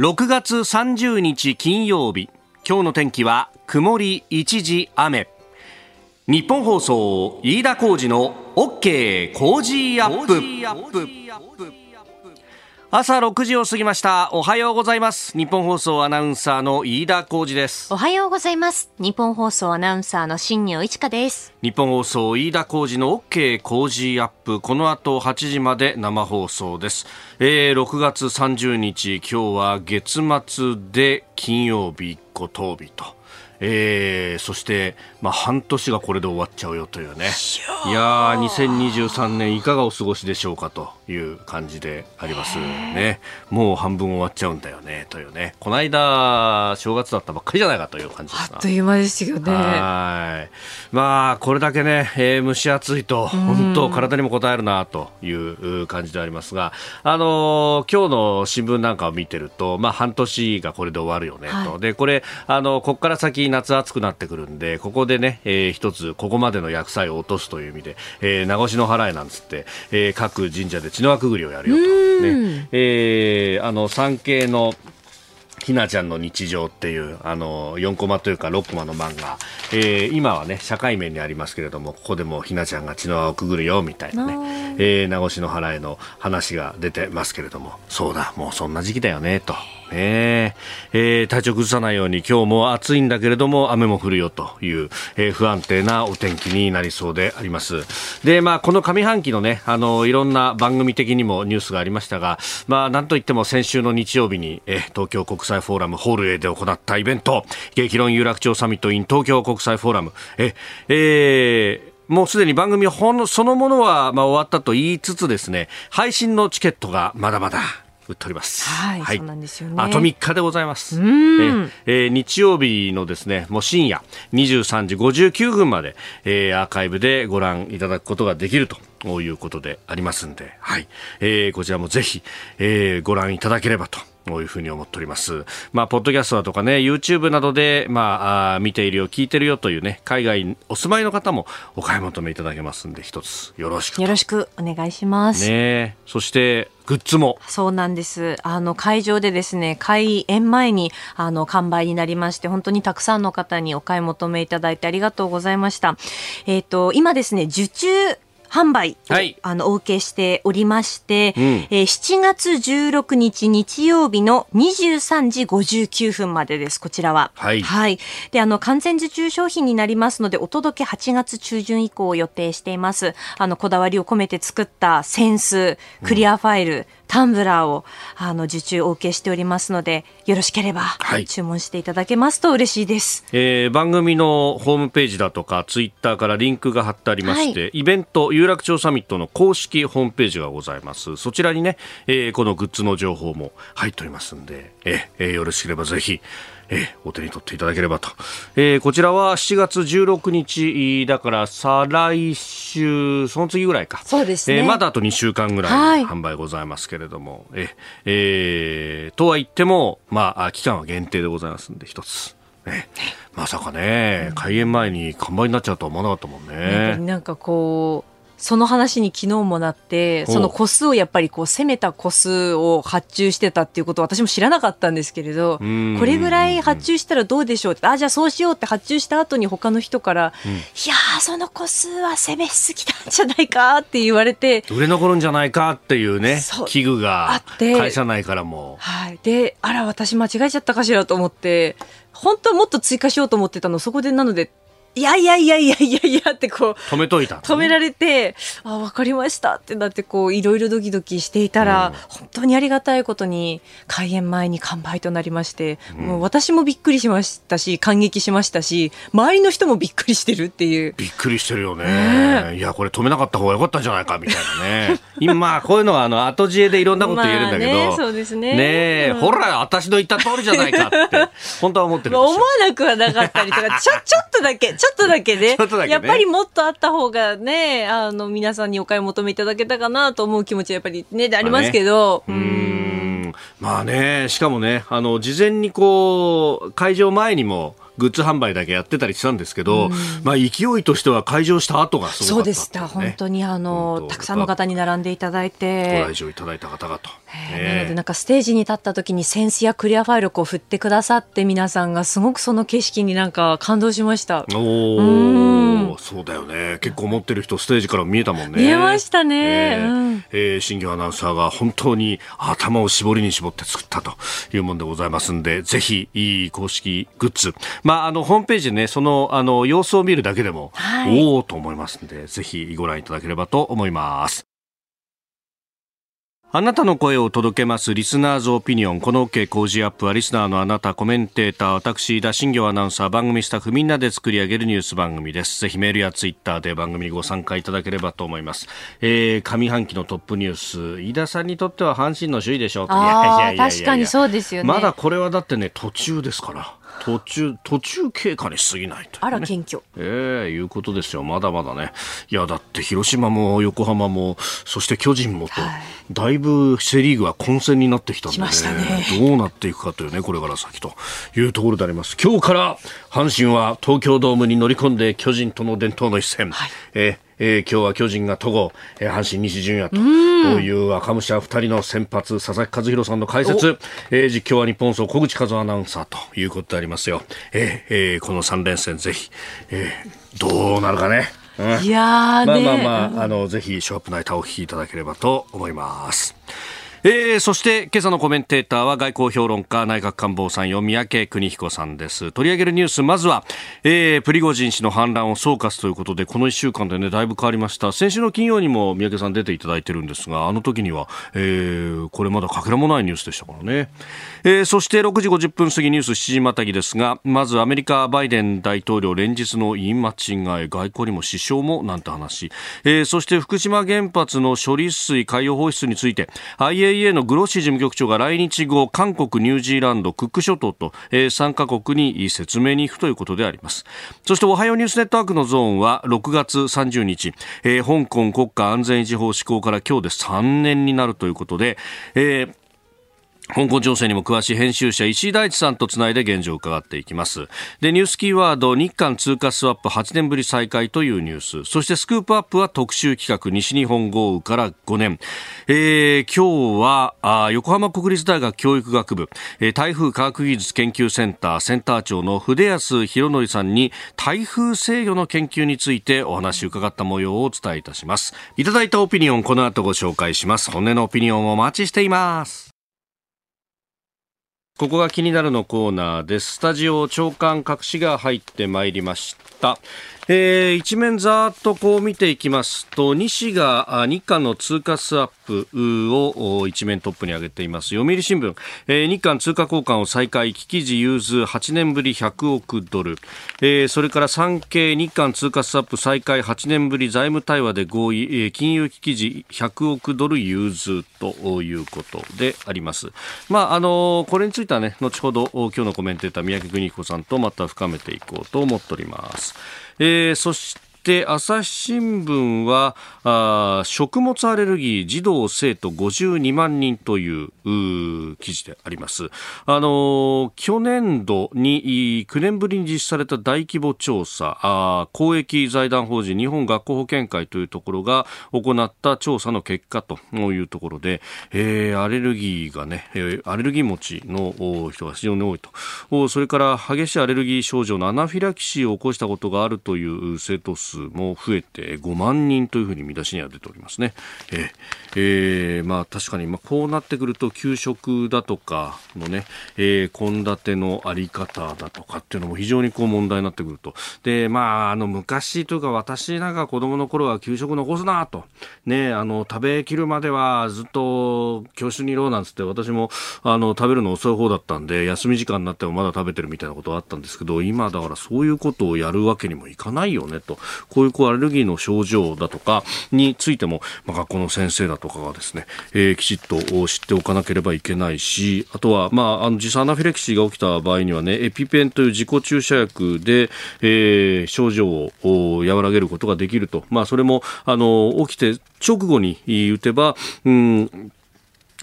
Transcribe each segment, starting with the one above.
6月30日金曜日。今日の天気は曇り一時雨。日本放送飯田浩二の OK 工事アップ。朝6時を過ぎました。おはようございます。日本放送アナウンサーの飯田浩二です。おはようございます。日本放送アナウンサーの新業一華です。日本放送飯田浩二の OK 工事アップ。この後8時まで生放送です、えー、6月30日今日は月末で金曜日小峠日とえー、そして、まあ、半年がこれで終わっちゃうよというね。いやー。2023年いかがお過ごしでしょうかという感じでありますね。もう半分終わっちゃうんだよねというね。この間正月だったばっかりじゃないかという感じですあっという間ですよね。はい。まあこれだけね、えー、蒸し暑いと本当体にも応えるなという感じでありますが。あのー、今日の新聞なんかを見てるとまあ半年がこれで終わるよねと、はい、でこれあのここから先夏暑くなってくるんでここでね、えー、一つここまでの薬剤を落とすという意味で、えー、名越の払いなんつって、えー、各神社で血の輪くぐりをやるよと、ね。えー、あの産経のひなちゃんの日常っていうあの4コマというか6コマの漫画、えー、今はね社会面にありますけれどもここでもひなちゃんが血の輪をくぐるよみたいなね、えー、名越の払いの話が出てますけれども。そうだもうそんな時期だよねと。ね。えー、体調崩さないように今日も暑いんだけれども雨も降るよという、えー、不安定なお天気になりそうであります。でまあこの上半期のねあのいろんな番組的にもニュースがありましたがまあなんといっても先週の日曜日に、えー、東京国際フォーラムホール A で行ったイベント激論有楽町サミット in 東京国際フォーラム。ええーもうすでに番組ほのそのものはまあ終わったと言いつつですね、配信のチケットがまだまだ売っております。はい、はい、そうなんですよね。あと3日でございます。えー、えー、日曜日のですね、もう深夜23時59分まで、えー、アーカイブでご覧いただくことができるということでありますんで、はい、えー、こちらもぜひ、えー、ご覧いただければとというふうに思っております。まあ、ポッドキャストだとかね、YouTube などで、まあ、あ見ているよ、聞いてるよというね、海外お住まいの方もお買い求めいただけますんで、一つよろしく。よろしくお願いします。ねそして、グッズも。そうなんです。あの、会場でですね、開演前に、あの、完売になりまして、本当にたくさんの方にお買い求めいただいてありがとうございました。えっ、ー、と、今ですね、受注販売を、はい、あのお受けしておりまして、うん、えー、7月16日日曜日の23時59分までです、こちらは。はい。はい。で、あの、完全受注商品になりますので、お届け8月中旬以降を予定しています。あの、こだわりを込めて作ったセンス、クリアファイル、うんタンブラーをあの受注お受けしておりますのでよろしければ、はい、注文していただけますと嬉しいです、えー、番組のホームページだとかツイッターからリンクが貼ってありまして、はい、イベント有楽町サミットの公式ホームページがございます。そちらにね、えー、このグッズの情報も入っておりますんで、えー、よろしければぜひえー、お手に取っていただければと、えー、こちらは7月16日だから再来週その次ぐらいか。そうですね、えー、まだあと2週間ぐらい販売ございますけれども、はい、ええー、とは言っても、まあ、期間は限定でございますんで一つ。ね、まさかね、開演前に完売になっちゃうとは思わなかったもんね。なんかこうその話に昨日もなって、その個数をやっぱりこう攻めた個数を発注してたっていうことを私も知らなかったんですけれど、これぐらい発注したらどうでしょうって、あ、じゃあそうしようって発注した後に他の人から、うん、いやー、その個数は攻めすぎたんじゃないかって言われて。売れ残るんじゃないかっていうね、器具があって、会社内からも。はい。で、あら、私間違えちゃったかしらと思って、本当はもっと追加しようと思ってたの、そこでなのでいやいやいやいやいやいやってこう止めといた、止められてあ分かりましたってなってこういろいろドキドキしていたら、うん、本当にありがたいことに開演前に完売となりまして、うん、もう私もびっくりしましたし感激しましたし周りの人もびっくりしてるっていう。びっくりしてるよね、ねいやこれ止めなかった方がよかったんじゃないかみたいなね。今こういうのはあの後知恵でいろんなこと言えるんだけど、ね、そうですね。ね、うん、ほら私の言った通りじゃないかって本当は思ってる 思わなくはなかったりとかちょちょっとだけちょっとだけね ね、やっぱりもっとあった方がね、あの、皆さんにお買い求めいただけたかなと思う気持ちはやっぱりね、ありますけど。まあね、うんまあね、しかもね、あの、事前にこう、会場前にも、グッズ販売だけやってたりしたんですけど、まあ勢いとしては開場した後がすごかった、ね、そうでした。本当にあの、たくさんの方に並んでいただいて。ご来場いただいた方々と。なのでなんかステージに立った時にセンスやクリアファイルをこう振ってくださって皆さんがすごくその景色になんか感動しました。おお、そうだよね。結構持ってる人ステージから見えたもんね。見えましたね。えー、うん、えー、新業アナウンサーが本当に頭を絞りに絞って作ったというもんでございますんで、ぜひいい公式グッズ、まああのホームページでねそのあの様子を見るだけでも、はい、おおと思いますんで、ぜひご覧いただければと思います。あなたの声を届けますリスナーズオピニオン。この OK 工事アップはリスナーのあなた、コメンテーター、私、田新行アナウンサー、番組スタッフみんなで作り上げるニュース番組です。ぜひメールやツイッターで番組にご参加いただければと思います。えー、上半期のトップニュース、飯田さんにとっては阪神の首位でしょういやいやいやいや確かにそうですよね。まだこれはだってね、途中ですから。途中、途中経過に過ぎないと、ね、あら、謙虚。ええー、いうことですよ。まだまだね。いや、だって広島も横浜も、そして巨人もと、はい、だいぶセリーグは混戦になってきたんで、ね、ねどうなっていくかというね、これから先というところであります。今日から阪神は東京ドームに乗り込んで巨人との伝統の一戦。はい、えーえー、今日は巨人が戸郷、えー、阪神西純也という赤武者二人の先発、佐々木和弘さんの解説、えー、実況は日本総小口和アナウンサーということでありますよ。えー、えー、この3連戦ぜひ、えー、どうなるかね。うん、いやまあまあまあ、あの、ぜひ、ショープナイターをお聞きいただければと思います。えー、そして今朝のコメンテーターは外交評論家内閣官房参与三宅邦彦さんです。取り上げるニュースまずは、えー、プリゴジン氏の反乱を総括ということでこの1週間でねだいぶ変わりました。先週の金曜にも三宅さん出ていただいてるんですがあの時には、えー、これまだかけらもないニュースでしたからね、えー、そして6時50分過ぎニュース7時またぎですがまずアメリカバイデン大統領連日の言い間違い外交にも支障もなんて話、えー、そして福島原発の処理水海洋放出について IAEA のグロッシ事務局長が来日後韓国、ニュージーランド、クック諸島と、えー、3カ国に説明に行くということであります。そしておはようニュースネットワークのゾーンは6月30日、えー、香港国家安全維持法施行から今日で3年になるということで、えー香港情勢にも詳しい編集者石井大地さんとつないで現状を伺っていきます。でニュースキーワード日韓通貨スワップ8年ぶり再開というニュース。そしてスクープアップは特集企画西日本豪雨から5年、えー、今日はあ横浜国立大学教育学部、えー、台風科学技術研究センターセンター長の筆安博則さんに台風制御の研究についてお話を伺った模様をお伝えいたします。いただいたオピニオンこの後ご紹介します。本音のオピニオンをお待ちしています。ここが気になるのコーナーです。スタジオ長官隠しが入ってまいりました。えー、一面ざーっとこう見ていきますと西が日韓の通貨スワップを一面トップに挙げています。読売新聞、えー、日韓通貨交換を再開危機時融通8年ぶり100億ドル、えー、それから産経日韓通貨スワップ再開8年ぶり財務対話で合意、えー、金融危機時100億ドル融通。ということであります。まああのこれについてはね後ほど今日のコメンテーター三宅邦彦さんとまた深めていこうと思っております。えー、そしてして朝日新聞はあ食物アレルギー児童生徒52万人という記事であります。あの去年度に9年ぶりに実施された大規模調査あ公益財団法人日本学校保健会というところが行った調査の結果というところで、えー、アレルギーがね、えー、アレルギー持ちの人が非常に多いと。おそれから激しいアレルギー症状のアナフィラキシーを起こしたことがあるという生徒数も増えて5万人というふうに見出しには出ておりますね。ええー、まあ確かにまあこうなってくると給食だとかのね、え献、立のあり方だとかっていうのも非常にこう問題になってくると。で、まああの昔というか私なんか子供の頃は給食残すなと。ね、あの食べきるまではずっと教室にいろなんつって私もあの食べるの遅い方だったんで休み時間になってもまだ食べてるみたいなことはあったんですけど今だからそういうことをやるわけにもいかないよねと。こういうアレルギーの症状だとかについても、まあ、学校の先生だとかがですね、えー、きちっと知っておかなければいけないし、あとは、まあ、あの、実際アナフィレキシーが起きた場合にはね、エピペンという自己注射薬で、えー、症状を和らげることができると。まあ、それも、あの、起きて直後に打てば、うん、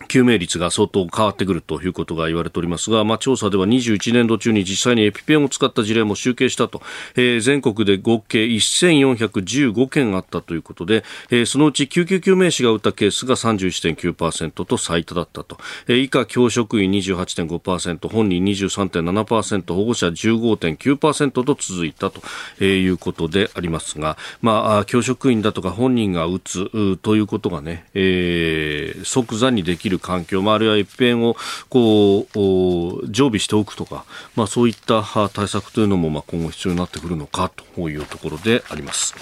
救命率が相当変わってくるということが言われておりますが、まあ、調査では21年度中に実際にエピペンを使った事例も集計したと、えー、全国で合計1415件あったということで、えー、そのうち救急救命士が打ったケースが31.9%と最多だったと、えー、以下教職員28.5%本人23.7%保護者15.9%と続いたと。いうことでありますが、まあ、教職員だとか本人が打つということがね、えー、即座にでききる環境、まあ、あるいは一辺をこう常備しておくとか、まあ、そういった対策というのもま今後必要になってくるのかというところであります。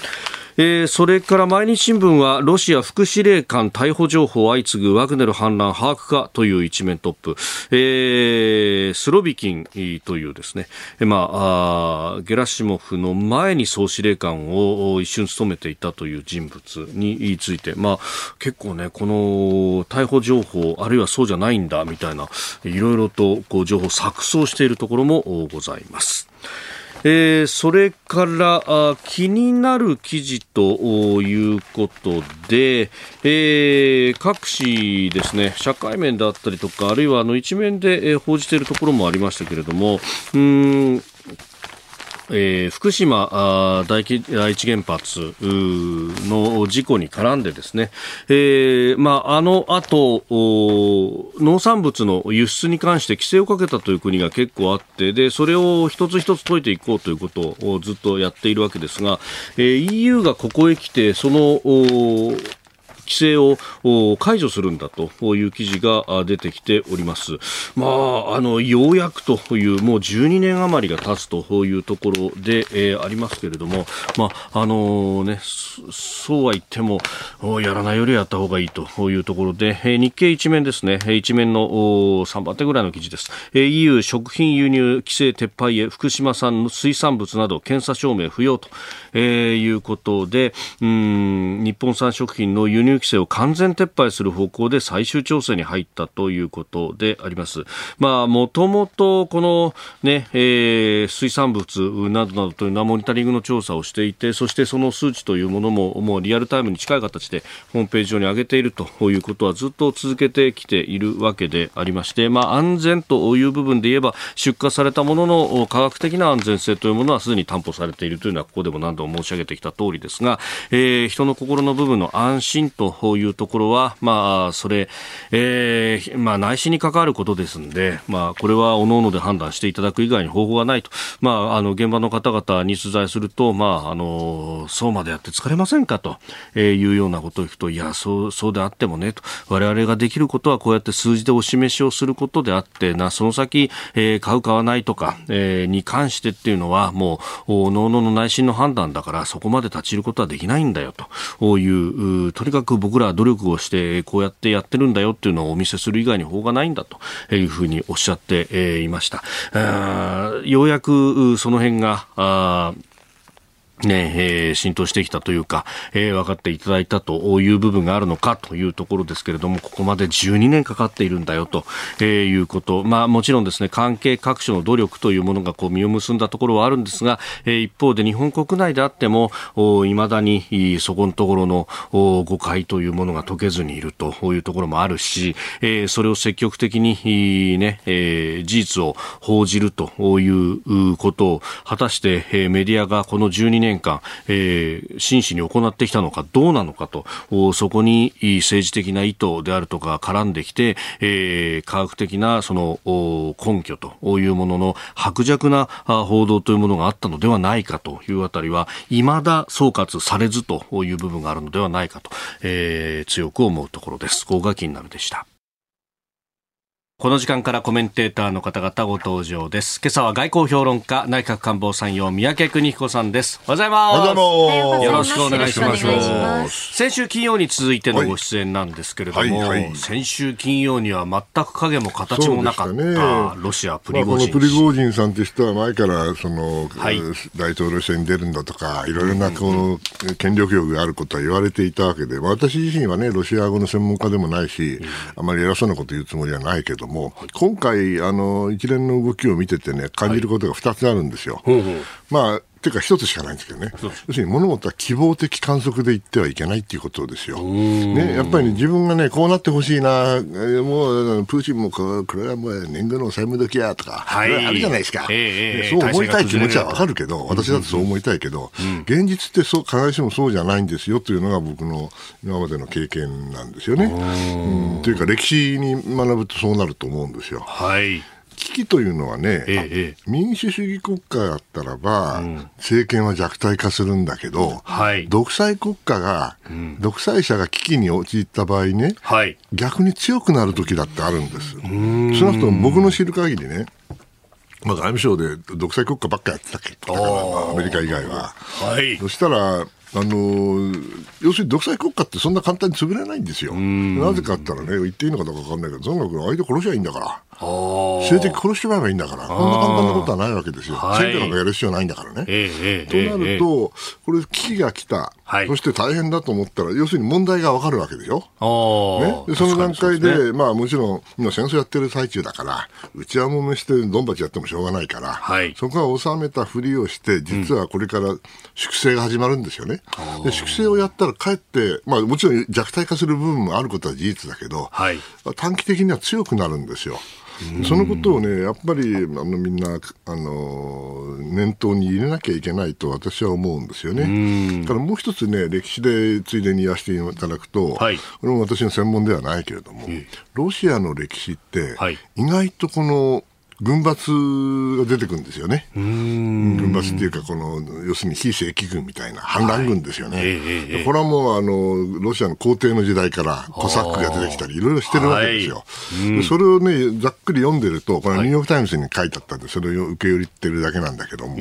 えー、それから毎日新聞はロシア副司令官逮捕情報相次ぐワグネル反乱把握かという一面トップ、えー、スロビキンというですね、まあ、あゲラシモフの前に総司令官を一瞬務めていたという人物について、まあ、結構ね、この逮捕情報、あるいはそうじゃないんだみたいな、いろいろとこう情報錯綜しているところもございます。えー、それからあ気になる記事ということで、えー、各紙ですね、社会面であったりとか、あるいはあの一面で、えー、報じているところもありましたけれども、うんえー、福島第一原発の事故に絡んでですね、えーまあ、あの後農産物の輸出に関して規制をかけたという国が結構あってでそれを一つ一つ解いていこうということをずっとやっているわけですが、えー、EU がここへ来てその規制を解除するんだという記事が出てきております。まあ、あの、ようやくという、もう12年余りが経つというところで、えー、ありますけれども、まあ、あのね、そうは言っても、やらないよりやった方がいいというところで、えー、日経一面ですね、一面の3番手ぐらいの記事です。えー、EU 食品輸入規制撤廃へ福島産の水産物など検査証明不要と、えー、いうことで、うん、日本産食品の輸入規制を完全撤廃する方向で最終調整に入ったということであります。まあ、もともとこのね、えー、水産物などなどというのはモニタリングの調査をしていて、そしてその数値というものももうリアルタイムに近い形でホームページ上に上げているということはずっと続けてきているわけでありまして、まあ、安全という部分で言えば出荷されたものの科学的な安全性というものはすでに担保されているというのはここでも何度も申し上げてきた通りですが、えー、人の心の部分の安心というところは、まあ、それ、えー、まあ、内心に関わることですんで、まあ、これは各々で判断していただく以外に方法がないと、まあ、あの、現場の方々に取材すると、まあ、あの、そうまでやって疲れませんかというようなことを聞くと、いや、そう、そうであってもね、と、我々ができることはこうやって数字でお示しをすることであって、な、その先、えー、買う、買わないとか、えー、に関してっていうのは、もう、脳々の内心の判断だから、そこまで立ち入ることはできないんだよ、と。いう、とにかく僕らは努力をしてこうやってやってるんだよっていうのをお見せする以外に法がないんだというふうにおっしゃっていました。ようやくその辺がねえー、浸透してきたというか、えー、分かっていただいたという部分があるのかというところですけれども、ここまで12年かかっているんだよと、えー、いうこと。まあもちろんですね、関係各所の努力というものがこう実を結んだところはあるんですが、えー、一方で日本国内であっても、いまだにそこのところの誤解というものが解けずにいるというところもあるし、えー、それを積極的にね、えー、事実を報じるということを果たして、えー、メディアがこの12年年間、えー、真摯に行ってきたのかどうなのかと、そこに政治的な意図であるとか絡んできて、えー、科学的なその根拠というものの薄弱な報道というものがあったのではないかというあたりは、未だ総括されずという部分があるのではないかと、えー、強く思うところです。高が気になるでした。この時間からコメンテーターの方々ご登場です。今朝は外交評論家、内閣官房参与、三宅邦彦さんです。おはようございます。よろしくお願いします。先週金曜に続いてのご出演なんですけれども、はいはいはい、先週金曜には全く影も形もなかった、ね、ロシア、プリゴジン、まあ、プリゴジンさんとしては前からその、はい、大統領選に出るんだとか、いろいろなこの権力欲があることは言われていたわけで、私自身はね、ロシア語の専門家でもないし、あまり偉そうなこと言うつもりはないけど、ども、今回、あの一連の動きを見ててね、感じることが2つあるんですよ。はい、まあっていうか一つしかないんですけどね。要するに物事は希望的観測で言ってはいけないっていうことですよ。ね、やっぱり、ね、自分がね、こうなってほしいな、もう、プーチンもここれはもう年貢の債務時やとか、はい、あるじゃないですか。えー、そう思いたい気持ちはわかるけど、私だってそう思いたいけど、うん、現実ってそう、必ずしもそうじゃないんですよというのが僕の今までの経験なんですよね。うん、というか、歴史に学ぶとそうなると思うんですよ。はい。危機というのはね、ええ、民主主義国家だったらば、うん、政権は弱体化するんだけど、はい、独裁国家が、うん、独裁者が危機に陥った場合ね、はい、逆に強くなる時だってあるんです。そうなると僕の知る限りね、まあ、外務省で独裁国家ばっかやってたっけ、だから、まあ、アメリカ以外は。はい、そしたら、あの要するに独裁国家ってそんな簡単に潰れないんですよ。なぜかって言ったらね、言っていいのかどうか分かんないけど、とにかく相手殺しゃいいんだから。政治的殺してもらえばいいんだから、こんな簡単なことはないわけですよ。選挙なんかやる必要ないんだからね。えー、となると、これ、危機が来た、はい、そして大変だと思ったら、要するに問題が分かるわけでしょ？ね、でその段階で、ね、まあもちろん、今戦争やってる最中だから、うちはもめしてドンバチやってもしょうがないから、はい、そこは収めたふりをして、実はこれから粛清が始まるんですよね。うん、で粛清をやったら、かえって、まあもちろん弱体化する部分もあることは事実だけど、はい、短期的には強くなるんですよ。そのことをね、やっぱりあのみんなあの念頭に入れなきゃいけないと私は思うんですよね。だからもう一つね、歴史でついでに言わせていただくと、はい、これも私の専門ではないけれども、ロシアの歴史って、意外とこの軍閥が出てくるんですよね。軍閥っていうか、この、要するに非正規軍みたいな反乱軍ですよね。はい。えこれはもう、あの、ロシアの皇帝の時代からコサックが出てきたり、い。ろいろしてるわけですよ。はいそれをね、ざっくり読んでると、これはニューヨークタイムズに書いてあったんで、それを受け入れてるだけなんだけども、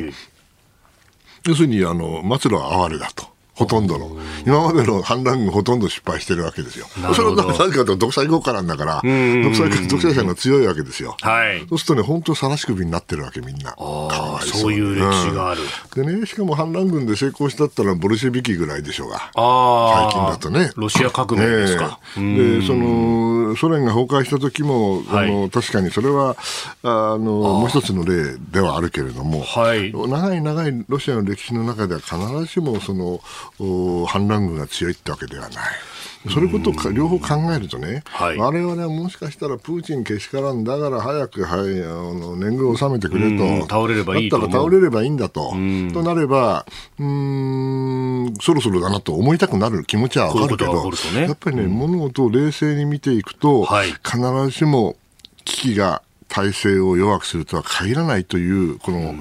要するに、あの、末路は哀れだと。ほとんどの。今までの反乱軍ほとんど失敗してるわけですよ。それはなぜかと独裁国家なんだから、独裁独裁者が強いわけですよ。はい。そうするとね、本当さらし首になってるわけ、みんな。かわいそう。そういう歴史がある、うん、でね、しかも反乱軍で成功したったらボルシェビキぐらいでしょうが。あ最近だとね。ロシア革命ですか。ね、で、その、ソ連が崩壊した時も、はい、あの、確かにそれは、あの、もう一つの例ではあるけれども、はい。長い長いロシアの歴史の中では必ずしも、その、反乱軍が強いってわけではない。それことか両方考えるとね、はい、我々はもしかしたらプーチンけしからんだから早く、はい、あの年貢を納めてくれと、倒れればいいだったら倒れればいいんだと、となれば、うん、そろそろだなと思いたくなる気持ちはわかるけど、ね、やっぱりね、うん、物事を冷静に見ていくと、はい、必ずしも危機が体制を弱くするとは限らないという、この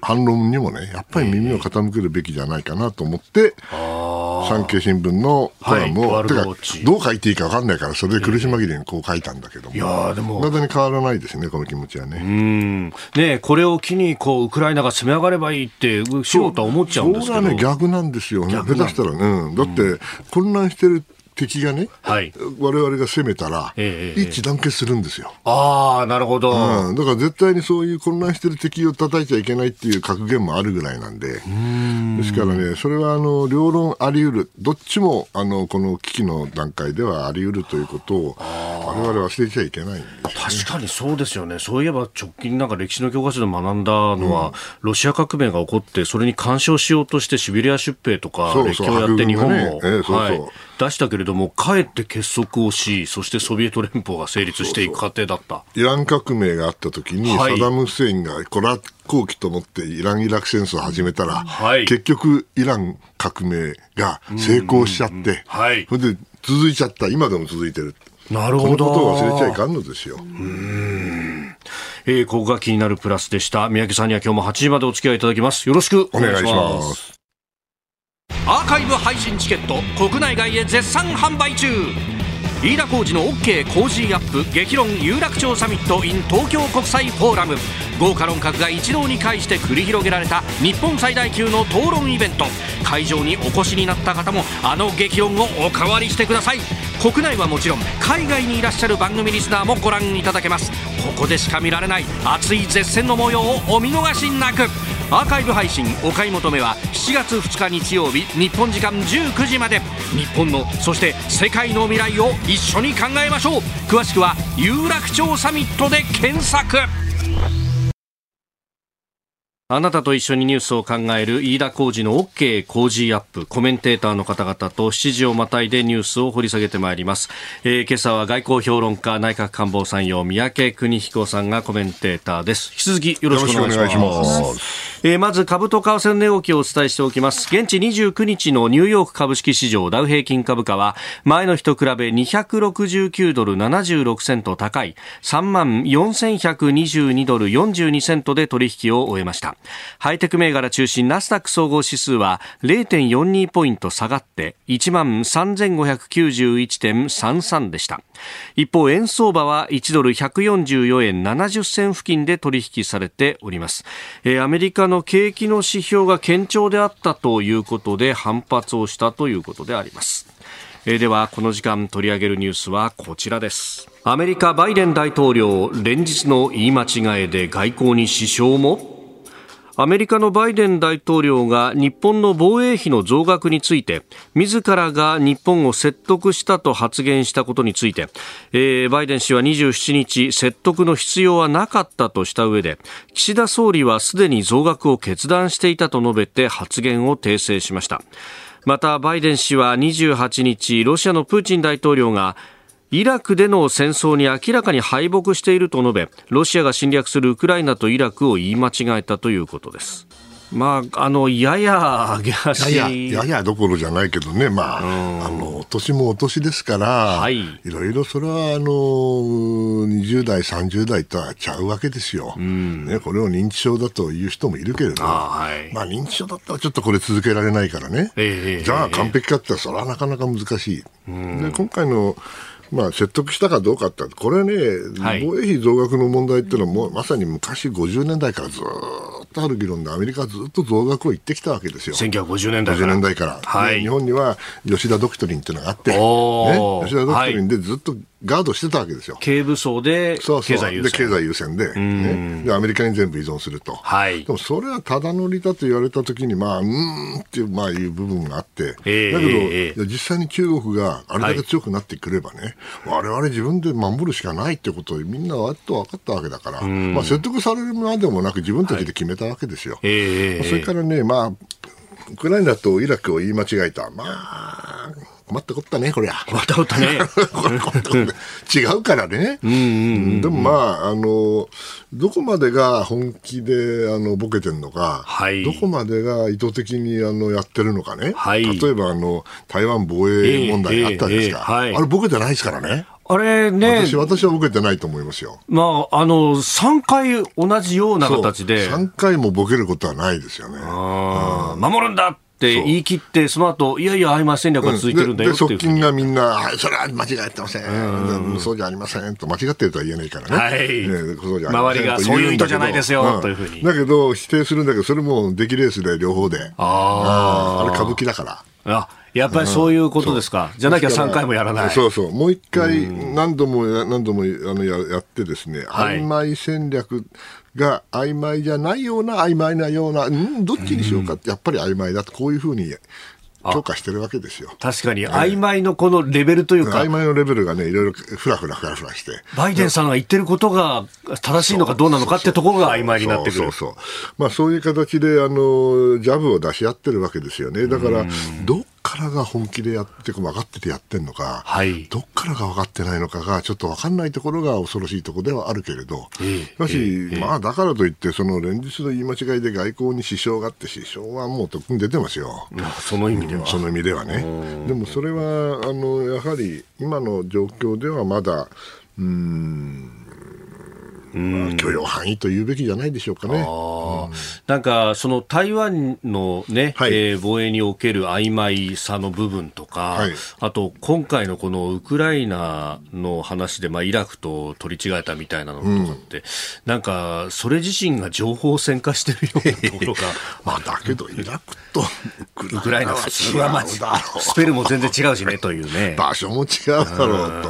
反論にもね、やっぱり耳を傾けるべきじゃないかなと思って、産経新聞のコラムを、はい、てか、どう書いていいか分かんないから、それで苦し紛れにこう書いたんだけども、いやでも、だに変わらないですね、この気持ちはね。うん。ねこれを機にこう、ウクライナが攻め上がればいいって、しようとは思っちゃうんですけど。それはね、逆なんですよ、ね、下手したらね、だって、混乱してる敵がね、はい、我々が攻めたら、えー、一致団結するんですよ。ああ、なるほど、うん。だから絶対にそういう混乱してる敵を叩いちゃいけないっていう格言もあるぐらいなんで、ん。ですからね、それはあの両論あり得る、どっちもあのこの危機の段階ではあり得るということを、我々忘れちゃいけないんです、ね、確かにそうですよね、そういえば直近なんか歴史の教科書で学んだのは、うん、ロシア革命が起こって、それに干渉しようとしてシベリア出兵とか、列強をやって日本も、ね。えー、そうそう。はい、出したけれども、かえって結束をし、そしてソビエト連邦が成立していく過程だったイラン革命があった時に、はい、サダム・フセインがこれは後期と思ってイラン・イラク戦争を始めたら、はい、結局、イラン革命が成功しちゃって、はい、それで続いちゃった、今でも続いてる。なるほど。このことを忘れちゃいかんのですよ。うんえー、ここが気になるプラスでした。宮家さんには今日も8時までお付き合いいただきます。よろしくお願いします。アーカイブ配信チケット国内外へ絶賛販売中。飯田浩司の OK コージーアップ激論有楽町サミット in 東京国際フォーラム。豪華論客が一堂に会して繰り広げられた日本最大級の討論イベント。会場にお越しになった方もあの激論をおかわりしてください。国内はもちろん海外にいらっしゃる番組リスナーもご覧いただけます。ここでしか見られない熱い絶戦の模様をお見逃しなく。アーカイブ配信お買い求めは7月2日日曜日日本時間19時まで。日本のそして世界の未来を一緒に考えましょう。詳しくは有楽町サミットで検索。あなたと一緒にニュースを考える飯田浩二の OK 工事アップコメンテーターの方々と7時をまたいでニュースを掘り下げてまいります、えー、今朝は外交評論家内閣官房参与三宅邦彦さんがコメンテーターです。引き続きよろしくお願いします。えー、まず株と為替の値動きをお伝えしておきます。現地29日のニューヨーク株式市場ダウ平均株価は前の日と比べ269ドル76セント高い3万4122ドル42セントで取引を終えましたハイテク銘柄中心ナスダック総合指数は0.42ポイント下がって1万3591.33でした。一方、円相場は1ドル144円70銭付近で取引されております。えー、アメリカの景気の指標が堅調であったということで反発をしたということであります。えー、では、この時間取り上げるニュースはこちらです。アメリカバイデン大統領連日の言い間違いで外交に支障も？アメリカのバイデン大統領が日本の防衛費の増額について自らが日本を説得したと発言したことについて、えー、バイデン氏は27日説得の必要はなかったとした上で岸田総理はすでに増額を決断していたと述べて発言を訂正しました。またバイデン氏は28日ロシアのプーチン大統領がイラクでの戦争に明らかに敗北していると述べロシアが侵略するウクライナとイラクを言い間違えたということです。まあ、あのやや上げ足ややややどころじゃないけどね、まあ、あの年もお年ですから、はい、いろいろそれはあの20代、30代とはちゃうわけですよ、うん、ね、これを認知症だという人もいるけれど、はい、まあ、認知症だったらちょっとこれ続けられないからね、えー、じゃあ完璧かって言ったら、それはなかなか難しい。うん、で今回のまあ、説得したかどうかって、これね、はい、防衛費増額の問題っていうのは、もうまさに昔50年代からずっとある議論で、アメリカはずっと増額を言ってきたわけですよ。1950年代から。年代から、はい、日本には吉田ドクトリンっていうのがあって、ね、吉田ドクトリンでずっとガードしてたわけですよ。軽武装で経済優先。で経済優先で,、ね、で、アメリカに全部依存すると。はい、でもそれはただ乗りだと言われたときに、まあ、うんっていう、まあ、いう部分があって、えー、だけど、えー、実際に中国があれだけ強くなってくればね、はい、我々自分で守るしかないってことをみんなわっと分かったわけだから、まあ、説得されるまでもなく自分たちで決めたわけですよ。はいえー、それからね、まあ、ウクライナとイラクを言い間違えた。まあ、困ったこったね、こりゃ。困った こったね。違うからね。でもまあ、あの、どこまでが本気であのボケてるのか、はい、どこまでが意図的にあのやってるのかね。はい、例えばあの、台湾防衛問題があったんですか、えーえーはい、あれボケてないですからね。あれね。私、私は受けてないと思いますよ。まあ、あの、3回同じような形で。3回もボケることはないですよね。守るんだって言い切って、その後、いやいや、曖昧戦略が続いてるんだよっていう、うん、側近がみんな、はい、それは間違えてません。うん、そうじゃありません。と間違ってるとは言えないからね。はい。ね、そうじゃ周りがそういう意図じゃないですよ、というふうに。だけど、否定するんだけど、それも出来レースで両方で。ああ。あれ歌舞伎だから。あやっぱりそういうことですか、じゃなきゃ3回もやらない。そうそう、もう一回、何度も何度もあのややってですね、曖昧戦略が曖昧じゃないような、曖昧なような、うん、どっちにしようかって、やっぱり曖昧だと、こういうふうに強化してるわけですよ。確かに、曖昧のこのレベルというか。曖昧のレベルがね、いろいろふらふらふらふらして。バイデンさんが言ってることが正しいのかどうなのかってところが曖昧になってくる。そうそうまあそういう形で、あの、ジャブを出し合ってるわけですよね。だから、どっからが本気でやって分かっててやってるのか、はい、どっからが分かってないのかがちょっと分かんないところが恐ろしいところではあるけれど、えー、しかし、えー、まあだからといってその連日の言い間違いで外交に支障があって支障はもうとっくに出てますよ。その意味では、その意味ではね。でもそれはあのやはり今の状況ではまだうんまあ、許容範囲というべきじゃないでしょうかね。うん、なんか、その台湾のね、はい、えー、防衛における曖昧さの部分とか、はい、あと今回のこのウクライナの話で、まあ、イラクと取り違えたみたいなのとかって、うん、なんか、それ自身が情報戦化してるようなところが。まあ、だけど、イラクとウクライナ普通はまスペルも全然違うしねというね。場所も違うだろうと。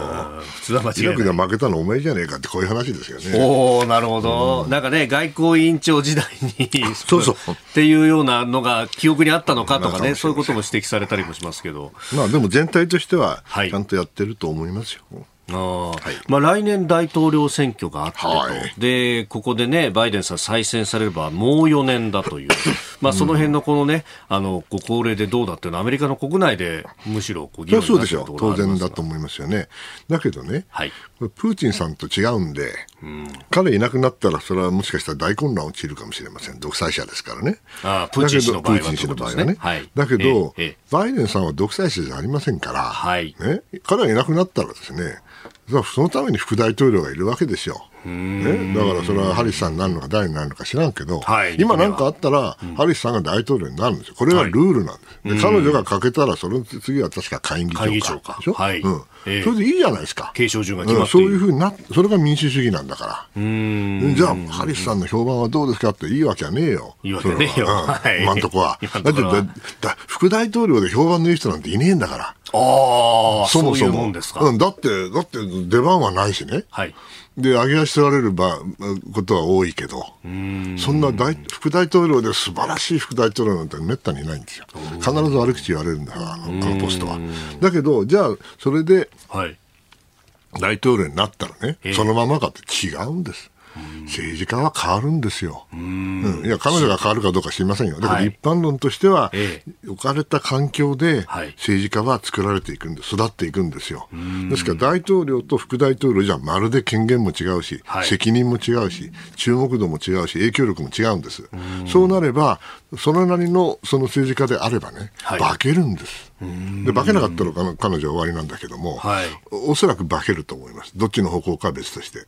普通は間違いイラクが負けたのお前じゃねえかってこういう話ですよね。おなるほど、うん、なんかね、外交委員長時代にそうそう。っていうようなのが記憶にあったのかとかね、そういうことも指摘されたりもしますけど。まあでも全体としては、ちゃんとやってると思いますよ。あはい、まあ、来年大統領選挙があってと、はい、でここで、ね、バイデンさん再選されればもう4年だという、まあ、その辺のこのね、あのご高齢でどうだっていうのはアメリカの国内でむしろこう議論そうでしょう。当然だと思いますよね。だけどね、はい、プーチンさんと違うんで、うん、彼いなくなったらそれはもしかしたら大混乱起きるかもしれません。独裁者ですからね。あプーチン氏の場合は、ね、場合はね、はい、だけど、ええ、バイデンさんは独裁者じゃありませんから、はい。ね、彼がいなくなったらですねそのために副大統領がいるわけですよ。ね、だからそれはハリスさんになるのか誰になるのか知らんけど、はい、今なんかあったら、うん、ハリスさんが大統領になるんですよ。これはルールなんです。はい、で彼女がかけたら、その次は確か下院議長か。でしょ、はいうんえー、それでいいじゃないですか。継承順が決まってそういうふうになそれが民主主義なんだから。じゃあ、ハリスさんの評判はどうですかっていいわけはねえよ。いいわけねえよ。うん、今んとこは。だってだだ、副大統領で評判のいい人なんていねえんだから。ああ、そもそも。ううん、だって、だって出番はないしね。はい。で、上げ足取られる場ことは多いけど、そんな大副大統領で素晴らしい副大統領なんてめったにいないんですよ。必ず悪口言われるんだから、あのあのポストは。だけど、じゃあ、それで、大統領になったらね、そのままかって違うんです。政治家は変わるんですよ。うん、いや、彼女が変わるかどうか知りませんよ。だから一般論としては、置かれた環境で政治家は作られていくんです、育っていくんですよ。ですから大統領と副大統領じゃまるで権限も違うし、はい、責任も違うし、注目度も違うし、影響力も違うんです。うそうなれば、それなりのその政治家であればね、はい、化けるんです。で化けなかったら彼女は終わりなんだけども、はい、おそらく化けると思います。どっちの方向かは別として。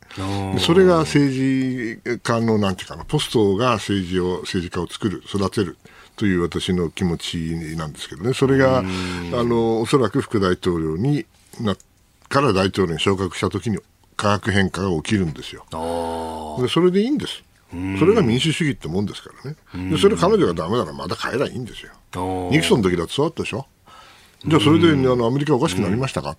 それが政治家の、なんていうかな、ポストが政治を、政治家を作る、育てる。という私の気持ちなんですけどね、それがあのおそらく副大統領になから大統領に昇格したときに化学変化が起きるんですよ。でそれでいいんです。それが民主主義ってもんですからね。でそれ彼女がダメならまた変えりゃいいんですよ。ニクソンの時だってそうだったでしょ。じゃあそれであのアメリカおかしくなりましたか、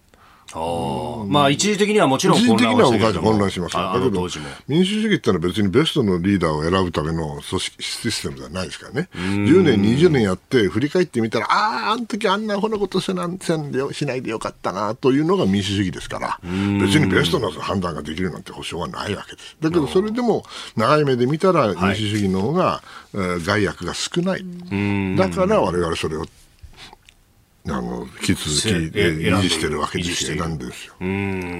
あまあ一時的にはもちろん一時的には混乱しますだけど民主主義ってのは別にベストのリーダーを選ぶための組織システムではないですからね。10年20年やって振り返ってみたらあああの時あんなふうなことせなんせんでしないでよかったなというのが民主主義ですから。別にベストな判断ができるなんて保証はないわけです。だけどそれでも長い目で見たら民主主義の方が、はい、害悪が少ない。だから我々それをあの引き続き維持してるわけですよなんですよ。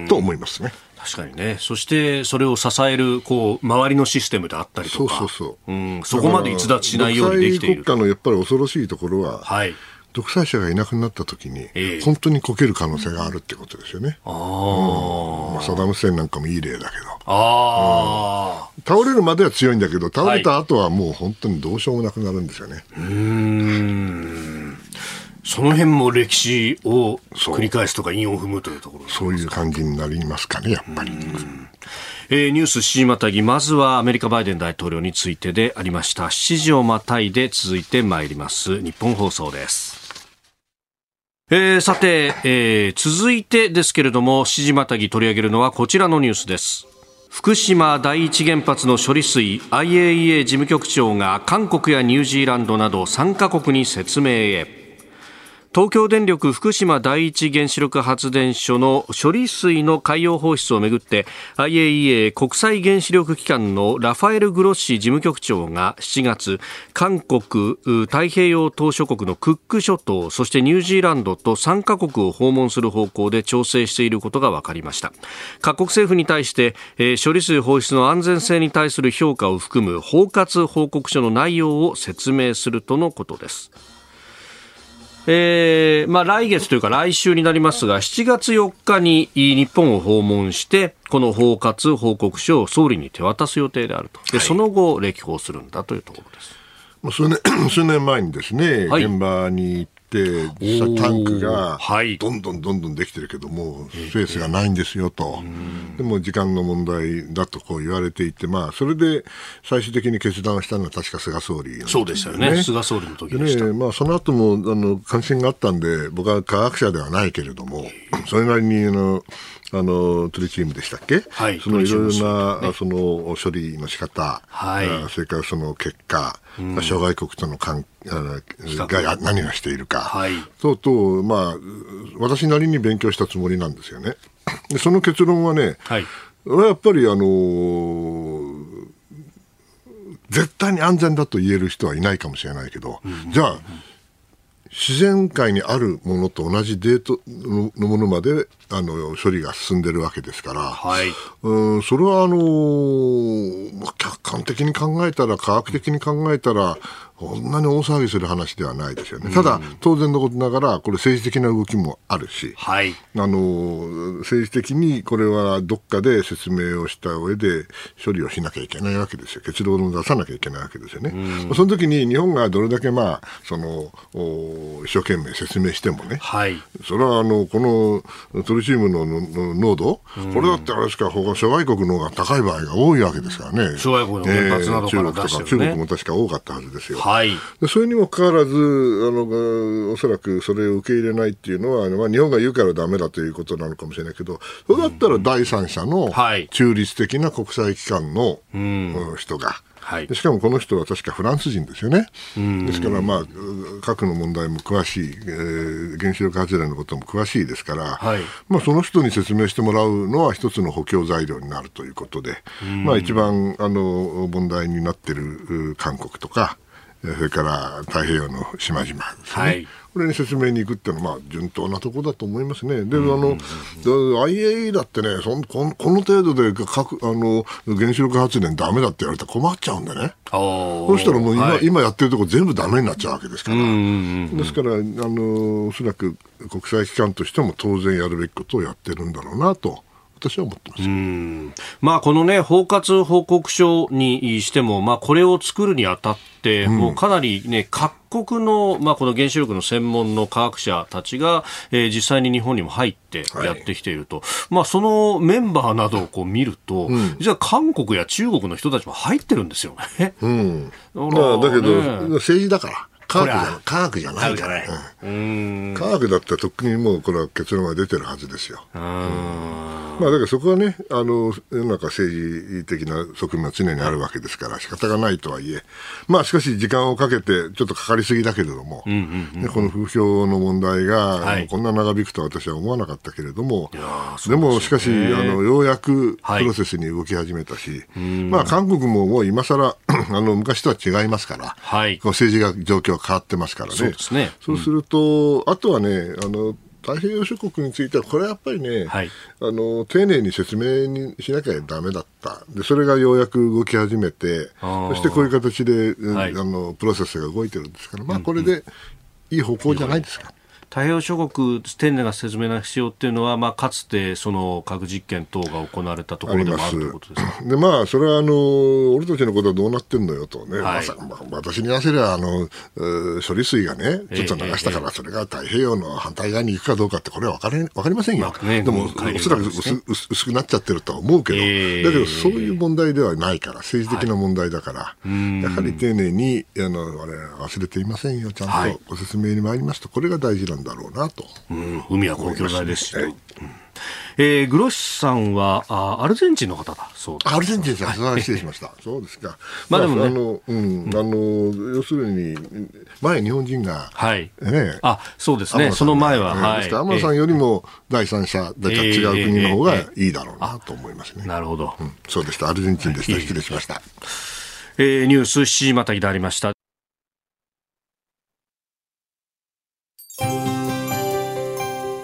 と思いますね。確かにね。そしてそれを支えるこう周りのシステムであったりとか、そうそうそう。うん、そこまで逸脱しないようにできている。国家のやっぱり恐ろしいところは、はい。独裁者がいなくなったときに、えー、本当にこける可能性があるってことですよね。あうんまあ、サダム・センなんかもいい例だけど。あうん、倒れるまでは強いんだけど、倒れた後はもう本当にどうしようもなくなるんですよね。はい、うんその辺も歴史を繰り返すとか、韻を踏むというところそういう感じになりますかね、やっぱり。えー、ニュース7時またぎ、まずはアメリカバイデン大統領についてでありました。7時をまたいで続いてまいります。日本放送です。えー、さて、えー、続いてですけれども、7時またぎ取り上げるのはこちらのニュースです。福島第一原発の処理水 IAEA 事務局長が韓国やニュージーランドなど3カ国に説明へ。東京電力福島第一原子力発電所の処理水の海洋放出をめぐって IAEA 国際原子力機関のラファエル・グロッシ事務局長が7月韓国太平洋島諸国のクック諸島そしてニュージーランドと3カ国を訪問する方向で調整していることが分かりました。各国政府に対して、処理水放出の安全性に対する評価を含む包括報告書の内容を説明するとのことです。えーまあ、来月というか来週になりますが7月4日に日本を訪問してこの包括報告書を総理に手渡す予定であると。で、その後歴訪するんだというところです。数年 数年前にですね、はい、現場に行って、実際タンクがどんどんどんどんできてるけども、スペースがないんですよと、でも時間の問題だとこう言われていて、まあ、それで最終的に決断をしたのは確か菅総理、ね、そうでしたよね、菅総理の時でした。ねまあ、その後もあの関心があったんで、僕は科学者ではないけれども、それなりにあのあのトリチウムでしたっけ、はい、そのいろいろな、ね、その処理の仕方、はい、それからその結果、うん、諸外国との関が何をしているか、はい、とと、まあ、私なりに勉強したつもりなんですよね。でその結論はね、はい、やっぱりあのー、絶対に安全だと言える人はいないかもしれないけど、うん、じゃあ、自然界にあるものと同じデートのものまであの処理が進んでるわけですから、はい、うんそれはあの、まあ、客観的に考えたら科学的に考えたらこんなに大騒ぎする話ではないですよね。ただ、当然のことながら、これ政治的な動きもあるし、はい、あの、政治的にこれはどっかで説明をした上で処理をしなきゃいけないわけですよ。結論を出さなきゃいけないわけですよね。その時に日本がどれだけまあ、その、一生懸命説明してもね、はい、それはあの、このトリチウムの濃度、これだってあれですか、他諸外国の方が高い場合が多いわけですからね。諸外国の原発などから出してる、ね、中国も確か多かったはずですよ。はいはい、それにもかかわらずあの、おそらくそれを受け入れないっていうのは、まあ、日本が言うからだめだということなのかもしれないけど、それだったら第三者の中立的な国際機関の、人が。はい、しかもこの人は確かフランス人ですよね。ですから、まあ、核の問題も詳しい、えー、原子力発電のことも詳しいですから、はい、まあ、その人に説明してもらうのは一つの補強材料になるということで、まあ、一番あの問題になっている韓国とか、それから太平洋の島々ですね、はい、これに説明に行くっていうのは、まあ、順当なところだと思いますね。で、あの、IAE だってね、そんこのこの程度で核あの原子力発電だめだって言われたら困っちゃうんでね。そうしたらもう今はい、今やってるところ全部だめになっちゃうわけですから。ですから、あの、おそらく国際機関としても当然やるべきことをやってるんだろうなと。私は思ってますまあ、この、ね、包括報告書にしても、まあ、これを作るにあたって、もうかなり、ね、各国の、まあ、この原子力の専門の科学者たちが、えー、実際に日本にも入ってやってきていると、はい、まあ、そのメンバーなどをこう見ると、うん、じゃあ韓国や中国の人たちも入ってるんですよね。うん、だけど、政治だから。科学じゃ科学じゃないから、うん、科学だったらとっくにもうこれは結論が出てるはずですよ。まあ、だからそこはね、あの世の中政治的な側面は常にあるわけですから、仕方がないとはいえ、まあ、しかし時間をかけて、ちょっとかかりすぎだけれども、この風評の問題が、はい、こんな長引くとは私は思わなかったけれども、でね、でもしかしあの、ようやくプロセスに動き始めたし、はい、まあ、韓国ももう今更 あの昔とは違いますから、はい、この政治が状況変わってますからね。そうですね。そうすると、あとはね、あの、太平洋諸国については、これはやっぱりね、はい、あの丁寧に説明にしなきゃだめだったで、それがようやく動き始めて、そしてこういう形で、はい、あのプロセスが動いてるんですから、まあ、これでいい方向じゃないですか。太平洋諸国、丁寧な説明が必要っていうのは、まあ、かつてその核実験等が行われたところでもあるということですか？で、まあ、それはあの俺たちのことはどうなってんのよとね、はい。ままあ、私に言わせればあの処理水がね、ちょっと流したから、それが太平洋の反対側に行くかどうかって、これは分かり分かりませんよ、まあね、でも、おそらく薄,、ね、薄くなっちゃってるとは思うけど、えー、だけど、そういう問題ではないから、政治的な問題だから、はい、やはり丁寧にあの我々忘れていませんよ、ちゃんとご説明に参りますと、これが大事なんだろうなと。うん、海は公共財ですし、ね、はいえー、グロッシさんはあアルゼンチンの方だそうアルゼンチンですか、失礼しました。そうですか。まあでもね、あの、うん、あの、要するに、前日本人が、はい。ね、あ、そうですね、その前は、はい。ですから、天野さんよりも第三者、だ違う国の方がいいだろうなと思いますね。なるほど、うん。そうでした、アルゼンチンでした。失礼しました。えー、ニュース7時またぎでありました。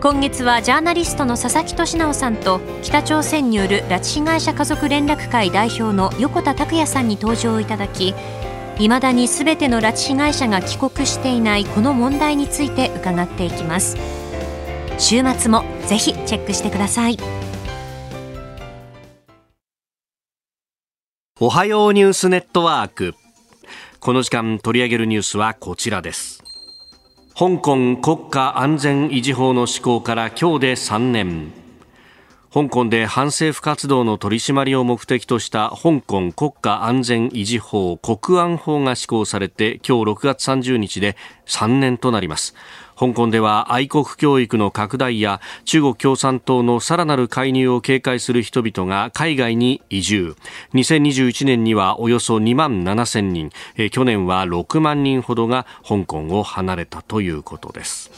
今月はジャーナリストの佐々木俊尚さんと北朝鮮による拉致被害者家族連絡会代表の横田拓也さんに登場いただきいまだにすべての拉致被害者が帰国していないこの問題について伺っていきます。週末もぜひチェックしてください。おはようニュースネットワーク。この時間取り上げるニュースはこちらです。香港国家安全維持法の施行から今日で3年。香港で反政府活動の取り締まりを目的とした香港国家安全維持法国安法が施行されて今日6月30日で3年となります。香港では愛国教育の拡大や中国共産党のさらなる介入を警戒する人々が海外に移住。2021年にはおよそ2万7000人。去年は6万人ほどが香港を離れたということです。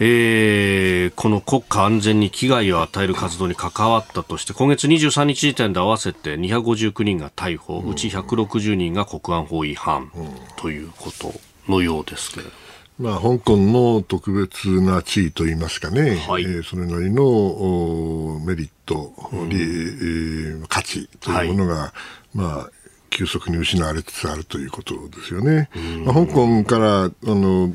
えー、この国家安全に危害を与える活動に関わったとして今月23日時点で合わせて259人が逮捕、うち160人が国安法違反。ということのようですけれどまあ、香港の特別な地位といいますかね、はい、えー、それなりのメリット、うん、えー、価値というものが、はい、まあ、急速に失われつつあるということですよね。まあ、香港からあの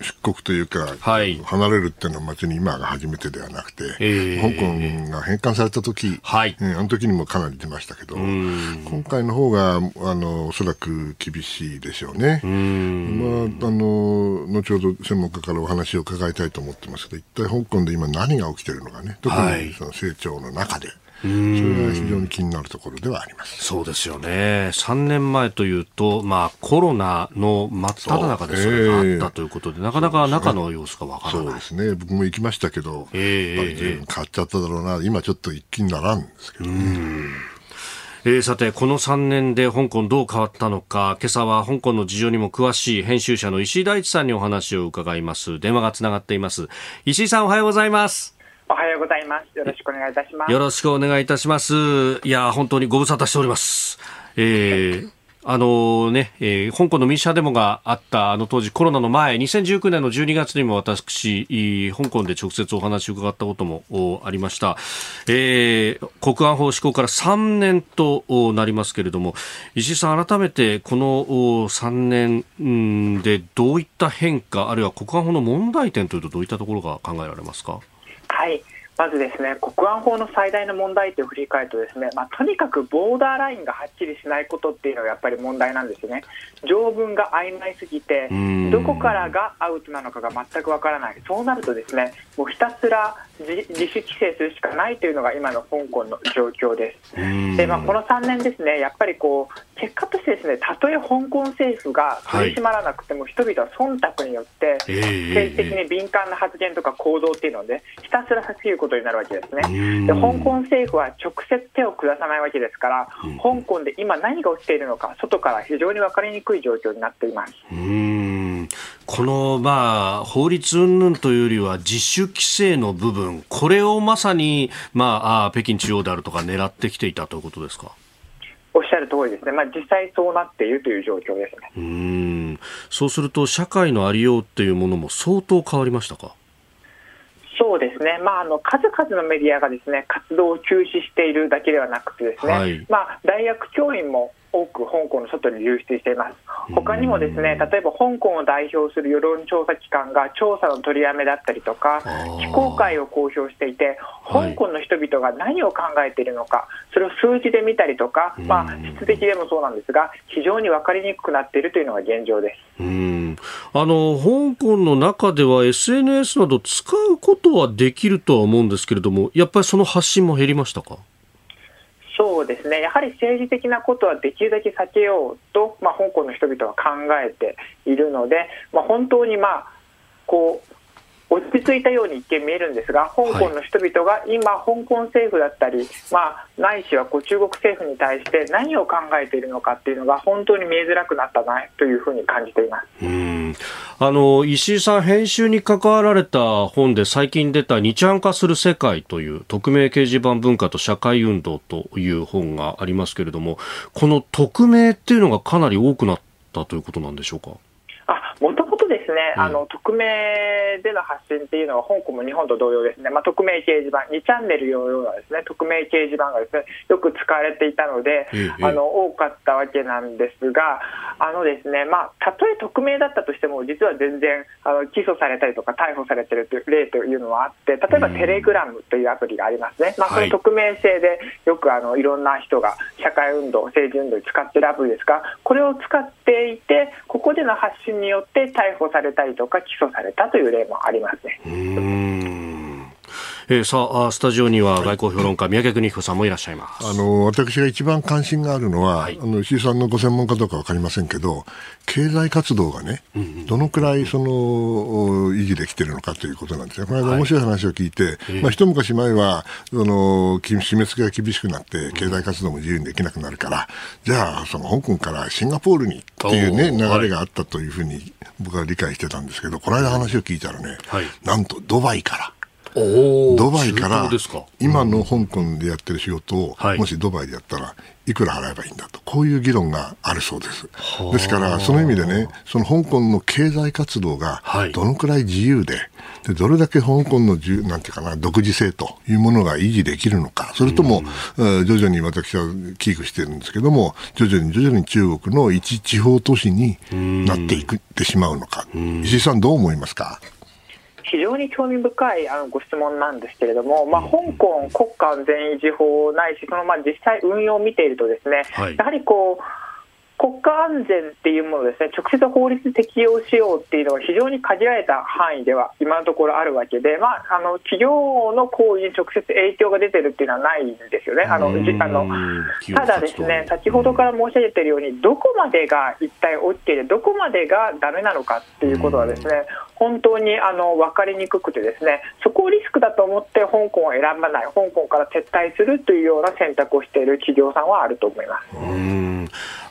出国というか、はい、離れるっていうのは別に今が初めてではなくて、えー、香港が返還された時、はい、あの時にもかなり出ましたけど、今回の方があのおそらく厳しいでしょうね。まあ、あの後ほど専門家からお話を伺いたいと思ってますけど、一体香港で今何が起きているのかね、特にその成長の中で。それが非常に気になるところではあります。そうですよね、3年前というと、まあ、コロナの真っ只中でそれがあったということで、なかなか中の様子がわからない。そうですね、僕も行きましたけど、えー、やっぱり変わっちゃっただろうな、今ちょっと一気にならんですけどね。えー、さて、この3年で香港どう変わったのか、今朝は香港の事情にも詳しい編集者の石井大地さんにお話を伺います。電話がつながっています。石井さんおはようございます。おはようございます。よろしくお願いいたします。よろしくお願いいたします。いや、本当にご無沙汰しております。えー、あのね、えー、香港の民主派デモがあったあの当時コロナの前、2019年の12月にも私、香港で直接お話を伺ったこともありました。えー、国安法施行から3年となりますけれども、石井さん改めてこの3年でどういった変化、あるいは国安法の問題点というとどういったところが考えられますか？はい。まずですね国安法の最大の問題点を振り返るとですね、まあ、とにかくボーダーラインがはっきりしないことっていうのがやっぱり問題なんですね。条文が曖昧すぎてどこからがアウトなのかが全くわからない。そうなるとですねもうひたすら自主規制するしかないというのが今の香港の状況です。で、まあ、この3年ですねやっぱりこう結果としてですねたとえ香港政府が取り締まらなくても、人々は忖度によって政治的に敏感な発言とか行動っていうのでひたすら避けることになるわけですね。で香港政府は直接手を下さないわけですから、香港で今何が起きているのか、外から非常に分かりにくい状況になっています。この、まあ、法律云々というよりは自主規制の部分、これをまさに、まあ、北京中央であるとか狙ってきていたということですか？おっしゃる通りですね、まあ、実際そうなっているという状況ですね。うん。そうすると、社会のありようっていうものも相当変わりましたか？そうですね、まあ、あの数々のメディアがですね活動を休止しているだけではなくて、ですね、はい、まあ、大学教員も多く香港の外に流出しています。他にもですね、例えば香港を代表する世論調査機関が調査の取りやめだったりとか、非公開を公表していて、香港の人々が何を考えているのか、それを数字で見たりとか、まあ、質的でもそうなんですが、非常に分かりにくくなっているというのが現状です。うん。あの香港の中では SNS など使うことはできるとは思うんですけれども、やっぱりその発信も減りましたか？そうですね、やはり政治的なことはできるだけ避けようと、まあ、香港の人々は考えているので、まあ、本当に、まあ、こう落ち着いたように一見見えるんですが、香港の人々が今、香港政府だったり、まあ、ないしはこう中国政府に対して何を考えているのかっていうのが本当に見えづらくなったなというふうに感じています。うんあの石井さん、編集に関わられた本で最近出た日安化する世界という匿名掲示板文化と社会運動という本がありますけれども、この匿名っていうのがかなり多くなったということなんでしょうか？あもともとでね、うん、あの匿名での発信っていうのは香港も日本と同様ですね、まあ、匿名掲示板。2チャンネルのようなですね匿名掲示板がですねよく使われていたので、あの多かったわけなんですがあのですね、まあ、たとえ匿名だったとしても実は全然あの起訴されたりとか逮捕されてるという例というのはあって例えばテレグラムというアプリがありますね、まあ、その匿名性でよくあのいろんな人が社会運動政治運動に使っているアプリですがこれを使っていてここでの発信によって逮捕されれたりとか起訴されたという例もありますね。えー、さあ、スタジオには外交評論家、宮家邦彦さんもいらっしゃいます。あの、私が一番関心があるのは、はい、あの、石井さんのご専門家どうかわかりませんけど、経済活動がね、どのくらいその、維持できてるのかということなんですね。この間面白い話を聞いて、はい、まあ、一昔前は、その、締め付けが厳しくなって、経済活動も自由にできなくなるから、じゃあ、その、香港からシンガポールにっていうね、流れがあったというふうに僕は理解してたんですけど、この間話を聞いたらね、はい、なんとドバイから、ドバイから今の香港でやってる仕事を、もしドバイでやったらいくら払えばいいんだとこういう議論があるそうです。ですからその意味でねその香港の経済活動がどのくらい自由ででどれだけ香港のなんていうかな独自性というものが維持できるのかそれとも、うん、徐々に私はキープしてるんですけども徐々に徐々に中国の一地方都市になっていくってしまうのか。石井さんどう思いますか？非常に興味深いあのご質問なんですけれども、まあ、香港国家安全維持法ないし、そのまあ実際運用を見ていると、ですね、はい、やはりこう、国家安全っていうものですね、直接法律適用しようっていうのは非常に限られた範囲では今のところあるわけで、まあ、あの企業の行為に直接影響が出てるっていうのはないんですよね。あのあのただですね、先ほどから申し上げているように、どこまでが一体 OK で、どこまでがダメなのかっていうことはですね、本当にあの分かりにくくてですね、そこをリスクだと思って香港を選ばない、香港から撤退するというような選択をしている企業さんはあると思います。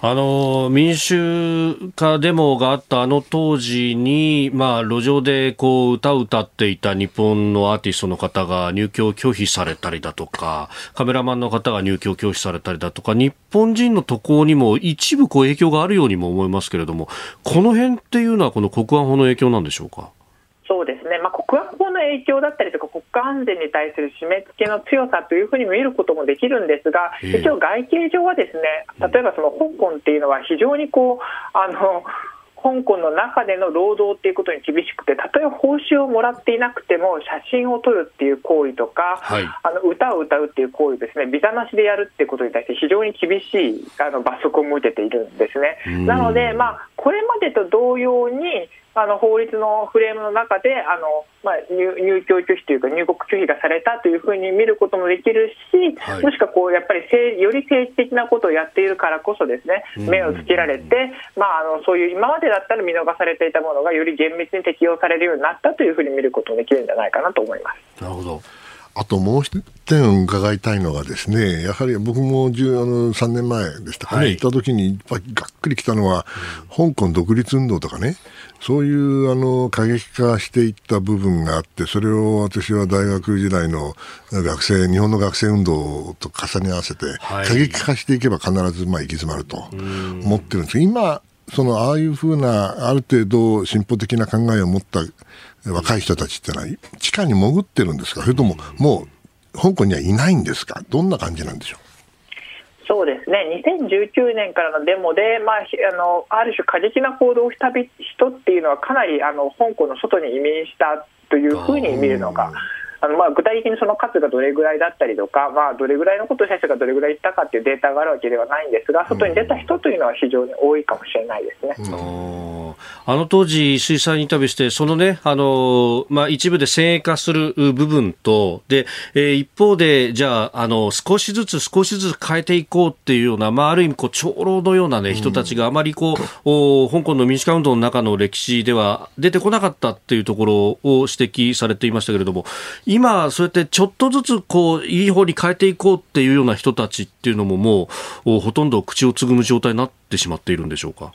あの民主化デモがあったあの当時に、まあ、路上でこう歌を歌っていた日本のアーティストの方が入居を拒否されたりだとかカメラマンの方が入居を拒否されたりだとか日本人の渡航にも一部こう影響があるようにも思いますけれどもこの辺っていうのはこの国安法の影響なんでしょうか？そうですね、まあ、国の影響だったりとか、国家安全に対する締め付けの強さというふうに見ることもできるんですが、一応、外形上はですね例えばその香港っていうのは、非常にこうあの香港の中での労働っていうことに厳しくて、たとえ報酬をもらっていなくても、写真を撮るっていう行為とか、はい、あの歌を歌うっていう行為ですね、ビザなしでやるっていうことに対して、非常に厳しいあの罰則を設けているんですね。なので、まあ、これまでと同様に、あの法律のフレームの中であの、まあ、入入居拒否というか入国拒否がされたというふうに見ることもできるし、はい、もしくはこうやっぱりより政治的なことをやっているからこそですね目をつけられて、まあ、あのそういう今までだったら見逃されていたものがより厳密に適用されるようになったというふうに見ることもできるんじゃないかなと思います。なるほど。あともう一点伺いたいのはですね、やはり僕もあの3年前でしたかね、はい、行った時にがっくりきたのは、うん、香港独立運動とかね、そういうあの過激化していった部分があって、それを私は大学時代の学生、日本の学生運動と重ね合わせて、過激化していけば必ずまあ行き詰まると思ってるんです。今、そのああいうふうな、ある程度進歩的な考えを持った若い人たちってのは、地下に潜ってるんですか、それとももう香港にはいないんですか、どんな感じなんでしょう？そうですね。2019年からのデモで、まあ、あのある種過激な行動をした人っていうのはかなりあの香港の外に移民したというふうに見るのがあのまあ具体的にその数がどれぐらいだったりとか、まあ、どれぐらいのことをした人がどれぐらい言ったかっていうデータがあるわけではないんですが、外に出た人というのは非常に多いかもしれないですね。あの当時、水産インタビューして、そのね、あの、まあ、一部で先鋭化する部分と、で、えー、一方で、じゃあ、あの、少しずつ少しずつ変えていこうっていうような、まあ、ある意味、こう、長老のようなね、人たちがあまりこう、お香港の民主化運動の中の歴史では出てこなかったっていうところを指摘されていましたけれども、今、そうやってちょっとずつこういい方に変えていこうっていうような人たちっていうのももうほとんど口をつぐむ状態になってしまっているんでしょうか？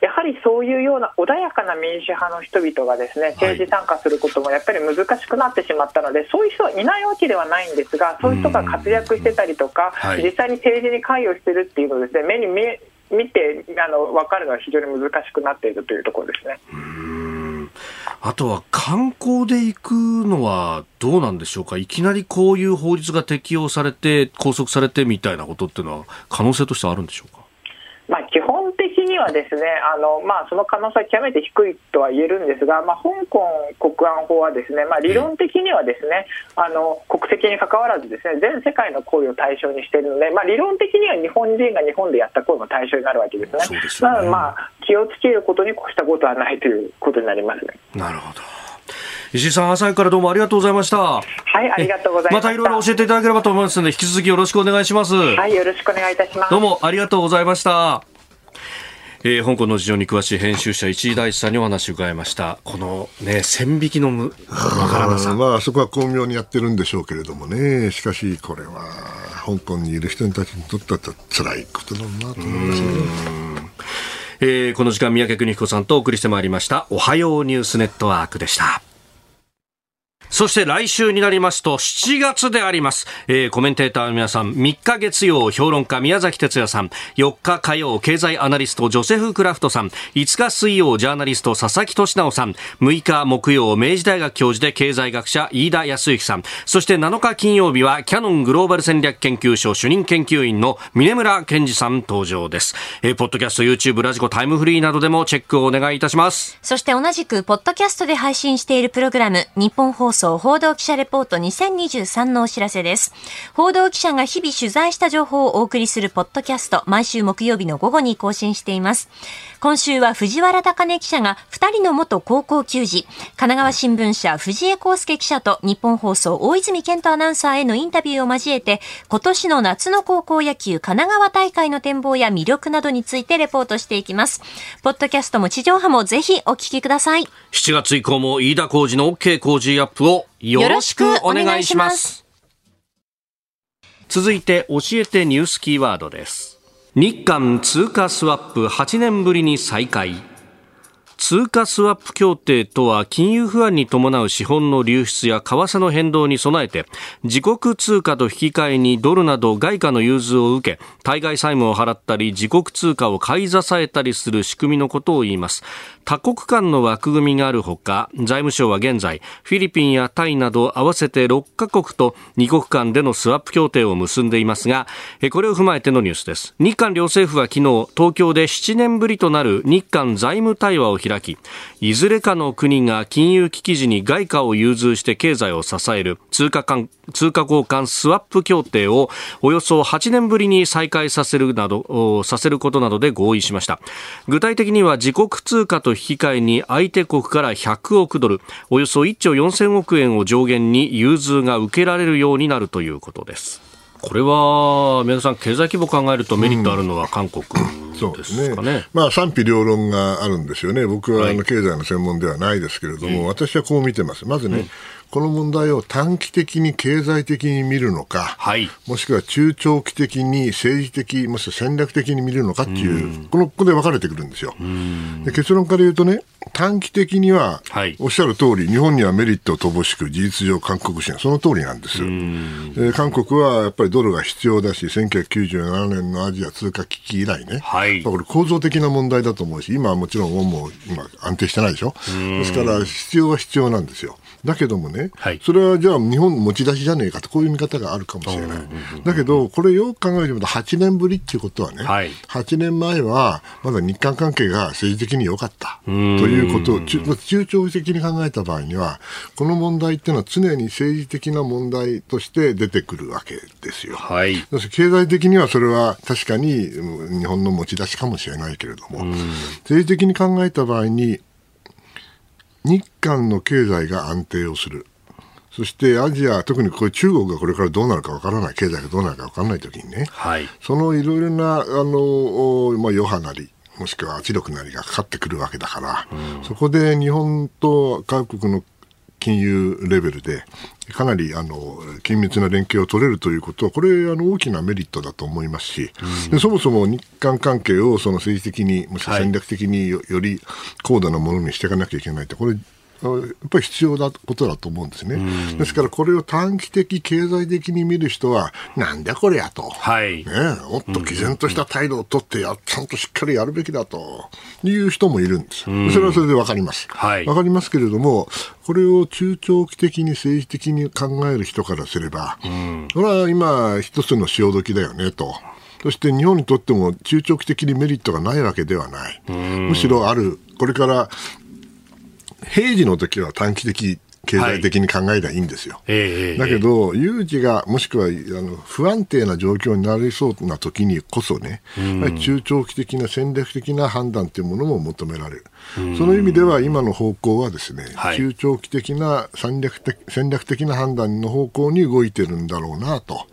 やはりそういうような穏やかな民主派の人々がですね政治参加することもやっぱり難しくなってしまったので、はい、そういう人はいないわけではないんですがそういう人が活躍してたりとか、はい、実際に政治に関与してるっていうのをですね目に見見てあの分かるのは非常に難しくなっているというところですね。あとは観光で行くのはどうなんでしょうか、いきなりこういう法律が適用されて、拘束されてみたいなことっていうのは、可能性としてあるんでしょうか？まあ、基本にはですねあの、まあ、その可能性は極めて低いとは言えるんですが、まあ、香港国安法はですね、まあ、理論的にはですね、あの国籍にかかわらずですね全世界の行為を対象にしているので、まあ、理論的には日本人が日本でやった行為の対象になるわけですね。すねまあ、気をつけることに越したことはないということになりますね。なるほど石井さん、朝からどうもありがとうございました。はい、ありがとうございます。またいろいろ教えていただければと思いますので、引き続きよろしくお願いします。はい、よろしくお願いいたします。どうもありがとうございました。えー、香港の事情に詳しい編集者石井大地さんにお話を伺いました。このね線引きのわからなさ。まあそこは巧妙にやってるんでしょうけれどもね。しかしこれは香港にいる人たちにとっては辛いことだなと思いますね。えー、この時間三宅邦彦さんとお送りしてまいりました。おはようニュースネットワークでした。そして来週になりますと7月であります。えー、コメンテーターの皆さん、3日月曜評論家宮崎哲也さん、4日火曜経済アナリストジョセフ・クラフトさん、5日水曜ジャーナリスト佐々木俊直さん、6日木曜明治大学教授で経済学者飯田康之さん、そして7日金曜日はキャノングローバル戦略研究所主任研究員の峰村健二さん登場です。えー、ポッドキャスト、YouTube、ラジコ、タイムフリーなどでもチェックをお願いいたします。そして同じく、ポッドキャストで配信しているプログラム、日本放送送報道記者レポート2023のお知らせです。報道記者が日々取材した情報をお送りするポッドキャスト、毎週木曜日の午後に更新しています。今週は藤原高根記者が2人の元高校球児、神奈川新聞社藤江康介記者と日本放送大泉健人アナウンサーへのインタビューを交えて、今年の夏の高校野球神奈川大会の展望や魅力などについてレポートしていきます。ポッドキャストも地上波もぜひお聞きください。7月以降も飯田浩二の OK 工事アップををよろしくお願いします。続いて教えてニュースキーワードです。日韓通貨スワップ8年ぶりに再開。通貨スワップ協定とは金融不安に伴う資本の流出や為替の変動に備えて自国通貨と引き換えにドルなど外貨の融通を受け対外債務を払ったり自国通貨を買い支えたりする仕組みのことを言います多国間の枠組みがあるほか財務省は現在フィリピンやタイなど合わせて6カ国と2国間でのスワップ協定を結んでいますがこれを踏まえてのニュースです。日韓両政府は昨日東京で7年ぶりとなる日韓財務対話を開きいずれかの国が金融危機時に外貨を融通して経済を支える通貨間通貨交換スワップ協定をおよそ8年ぶりに再開させるなどさせることなどで合意しました。具体的には自国通貨と引き換えに相手国から100億ドルおよそ1兆4000億円を上限に融通が受けられるようになるということです。これは宮田さん、経済規模を考えるとメリットあるのは韓国、ですかね,、ね。まあ、賛否両論があるんですよね、僕はあの経済の専門ではないですけれども、はい、私はこう見てます、まずね、うんこの問題を短期的に経済的に見るのか、はい、もしくは中長期的に政治的、もしくは戦略的に見るのかっていう、うこのここで分かれてくるんですよ。で結論から言うとね、短期的には、はい、おっしゃる通り、日本にはメリットを乏しく、事実上、韓国支援、その通りなんです。で韓国はやっぱりドルが必要だし、1997年のアジア通貨危機以来ね、はい、これ構造的な問題だと思うし、今はもちろん、もう今安定してないでしょ。ですから、必要は必要なんですよ。だけどもね、はい、それはじゃあ日本持ち出しじゃねえかと、こういう見方があるかもしれない。だけど、これよく考えてみると、8年ぶりっていうことはね、はい、8年前はまだ日韓関係が政治的に良かったということを中、中長期的に考えた場合には、この問題っていうのは常に政治的な問題として出てくるわけですよ。はい、経済的にはそれは確かに日本の持ち出しかもしれないけれども、政治的に考えた場合に、日韓の経済が安定をする。そしてアジア、特にこれ中国がこれからどうなるかわからない、経済がどうなるかわからないときにね、はい、そのいろいろな、あの、まあ、余波なり、もしくは圧力なりがかかってくるわけだから、うん、そこで日本と韓国の金融レベルで、かなりあの緊密な連携を取れるということは、これ、あの大きなメリットだと思いますし、でそもそも日韓関係をその政治的に、もし戦略的によ,、り高度なものにしていかなきゃいけないと、これ、やっぱり必要なことだと思うんですね。ですから、これを短期的、経済的に見る人は、なんだこれやと、はいね、もっと毅然とした態度を取ってや、ちゃんとしっかりやるべきだという人もいるんです。それはそれでわかります。わ、はい、かりますけれども、これを中長期的に政治的に考える人からすれば、これは今、一つの潮時だよねと。そして日本にとっても中長期的にメリットがないわけではない。むしろある、これから平時の時は短期的経済的に考えりゃいいんですよ。はい、だけど、有事が、もしくはあの不安定な状況になりそうな時にこそね、中長期的な戦略的な判断というものも求められる。その意味では今の方向はですね、はい、中長期的な戦略的戦略的な判断の方向に動いてるんだろうなと。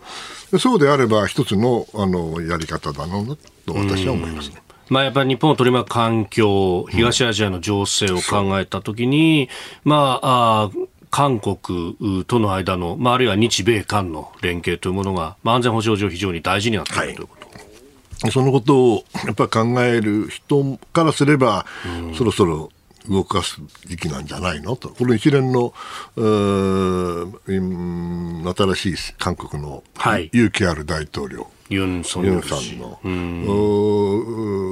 そうであれば一つのあのやり方だろうなと私は思いますね。まあ、やっぱり日本を取り巻く環境、東アジアの情勢を考えたときに、うん、まあ、あ韓国との間の、まあ、あるいは日米韓の連携というものが、まあ、安全保障上非常に大事になっている、はい、ということ。そのことをやっぱり考える人からすれば、うん、そろそろ動かす時期なんじゃないの？と、この一連の新しい韓国の勇気ある大統領、ユン・ソンさんの、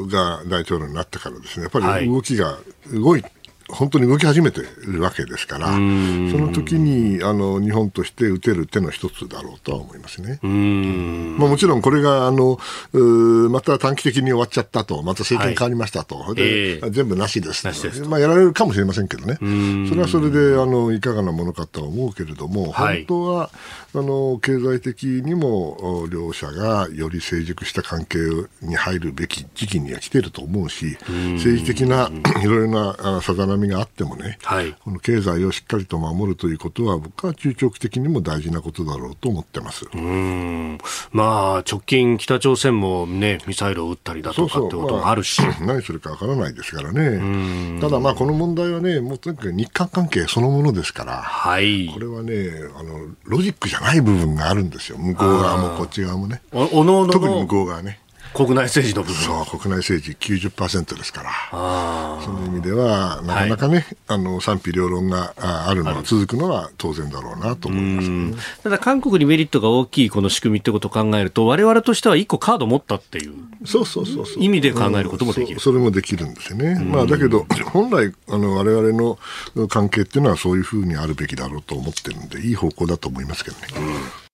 が大統領になってからですね、やっぱり動きが動い本当に動き始めているわけですから、その時にあの日本として打てる手の一つだろうとは思いますね。まあ、もちろんこれがあのまた短期的に終わっちゃったと、また政権変わりましたと、はい、で、えー、全部なしです。と。まあ、やられるかもしれませんけどね、それはそれであのいかがなものかとは思うけれども、はい、本当はあの経済的にも両者がより成熟した関係に入るべき時期には来ていると思うし、政治的ないろいろな定め波があってもね、はい、この経済をしっかりと守るということは、僕は中長期的にも大事なことだろうと思ってます。うん。まあ、直近、北朝鮮も、ね、ミサイルを撃ったりだとかってこともあるし、まあ、何するかわからないですからね、ただ、まあ、この問題はね、もうとにかく日韓関係そのものですから、はい、これはねあの、ロジックじゃない部分があるんですよ、向こう側もこっち側もね。おのおの。特に向こう側ね。国内政治の部分。そう国内政治90%ですから。その意味ではなかなかね、はい、あの賛否両論があるのは続くのは当然だろうなと思います、ね、ただ韓国にメリットが大きいこの仕組みってことを考えると我々としては一個カード持ったっていう。そうそうそう意味で考えることもできる、それもできるんですよね、まあ、だけど本来あの我々の関係っていうのはそういうふうにあるべきだろうと思ってるんでいい方向だと思いますけどね。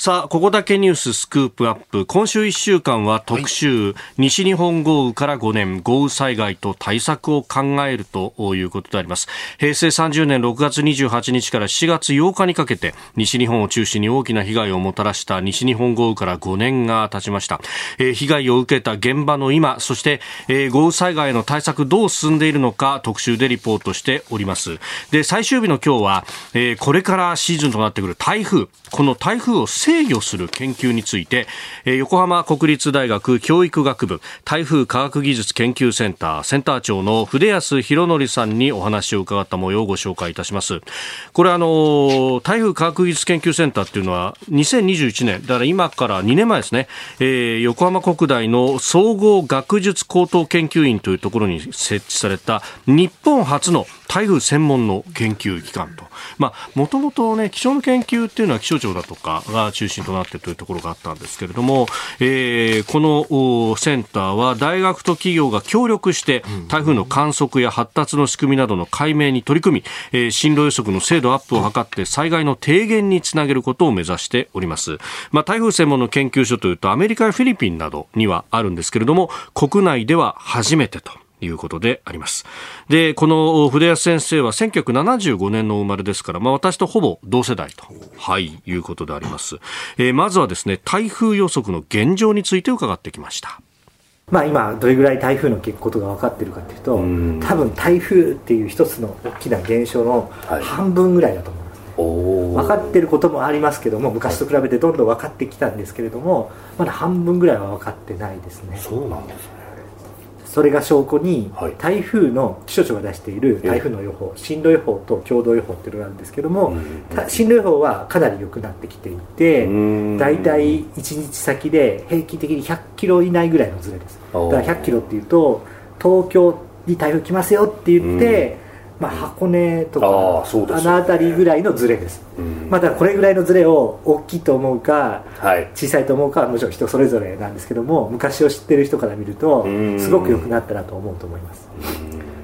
さあ、ここだけニューススクープアップ。今週1週間は特集、はい、西日本豪雨から5年、豪雨災害と対策を考えるということであります。平成30年6月28日から7月8日にかけて、西日本を中心に大きな被害をもたらした西日本豪雨から5年が経ちました。えー、被害を受けた現場の今、そして、えー、豪雨災害の対策どう進んでいるのか特集でリポートしております。で、最終日の今日は、えー、これからシーズンとなってくる台風、この台風を制御する研究について、えー、横浜国立大学教育学部台風科学技術研究センターセンター長の筆安博則さんにお話を伺った模様をご紹介いたします。これあの台風科学技術研究センターっていうのは2021年だから今から2年前ですね、えー、横浜国大の総合学術高等研究院というところに設置された日本初の台風専門の研究機関と、まあ、もともとね、気象の研究っていうのは気象庁だとかが中心となってというところがあったんですけれども、えー、このセンターは大学と企業が協力して台風の観測や発達の仕組みなどの解明に取り組み、えー、進路予測の精度アップを図って災害の低減につなげることを目指しております。まあ、台風専門の研究所というとアメリカやフィリピンなどにはあるんですけれども、国内では初めてと。いうことであります。で、この筆安先生は1975年の生まれですから、まあ私とほぼ同世代と、はい、いうことであります。えー、まずはですね、台風予測の現状について伺ってきました。まあ今どれぐらい台風のことが分かってるかというと、う多分台風っていう一つの大きな現象の半分ぐらいだと思いますね、はい、分かってることもありますけども昔と比べてどんどん分かってきたんですけれどもまだ半分ぐらいは分かってないですね。そうなんですねそれが証拠に、台風の気象庁が出している台風の予報進路予報と共同予報っていうのがあるんですけども、進路予報はかなり良くなってきていて大体1日先で平均的に100キロ以内ぐらいのズレです。だから100キロっていうと東京に台風来ますよって言って、まあ、箱根とかあの辺りぐらいのズレです、うん、まあ、だこれぐらいのズレを大きいと思うか、はい、小さいと思うかはもちろん人それぞれなんですけども昔を知ってる人から見るとすごく良くなったなと思うと思います、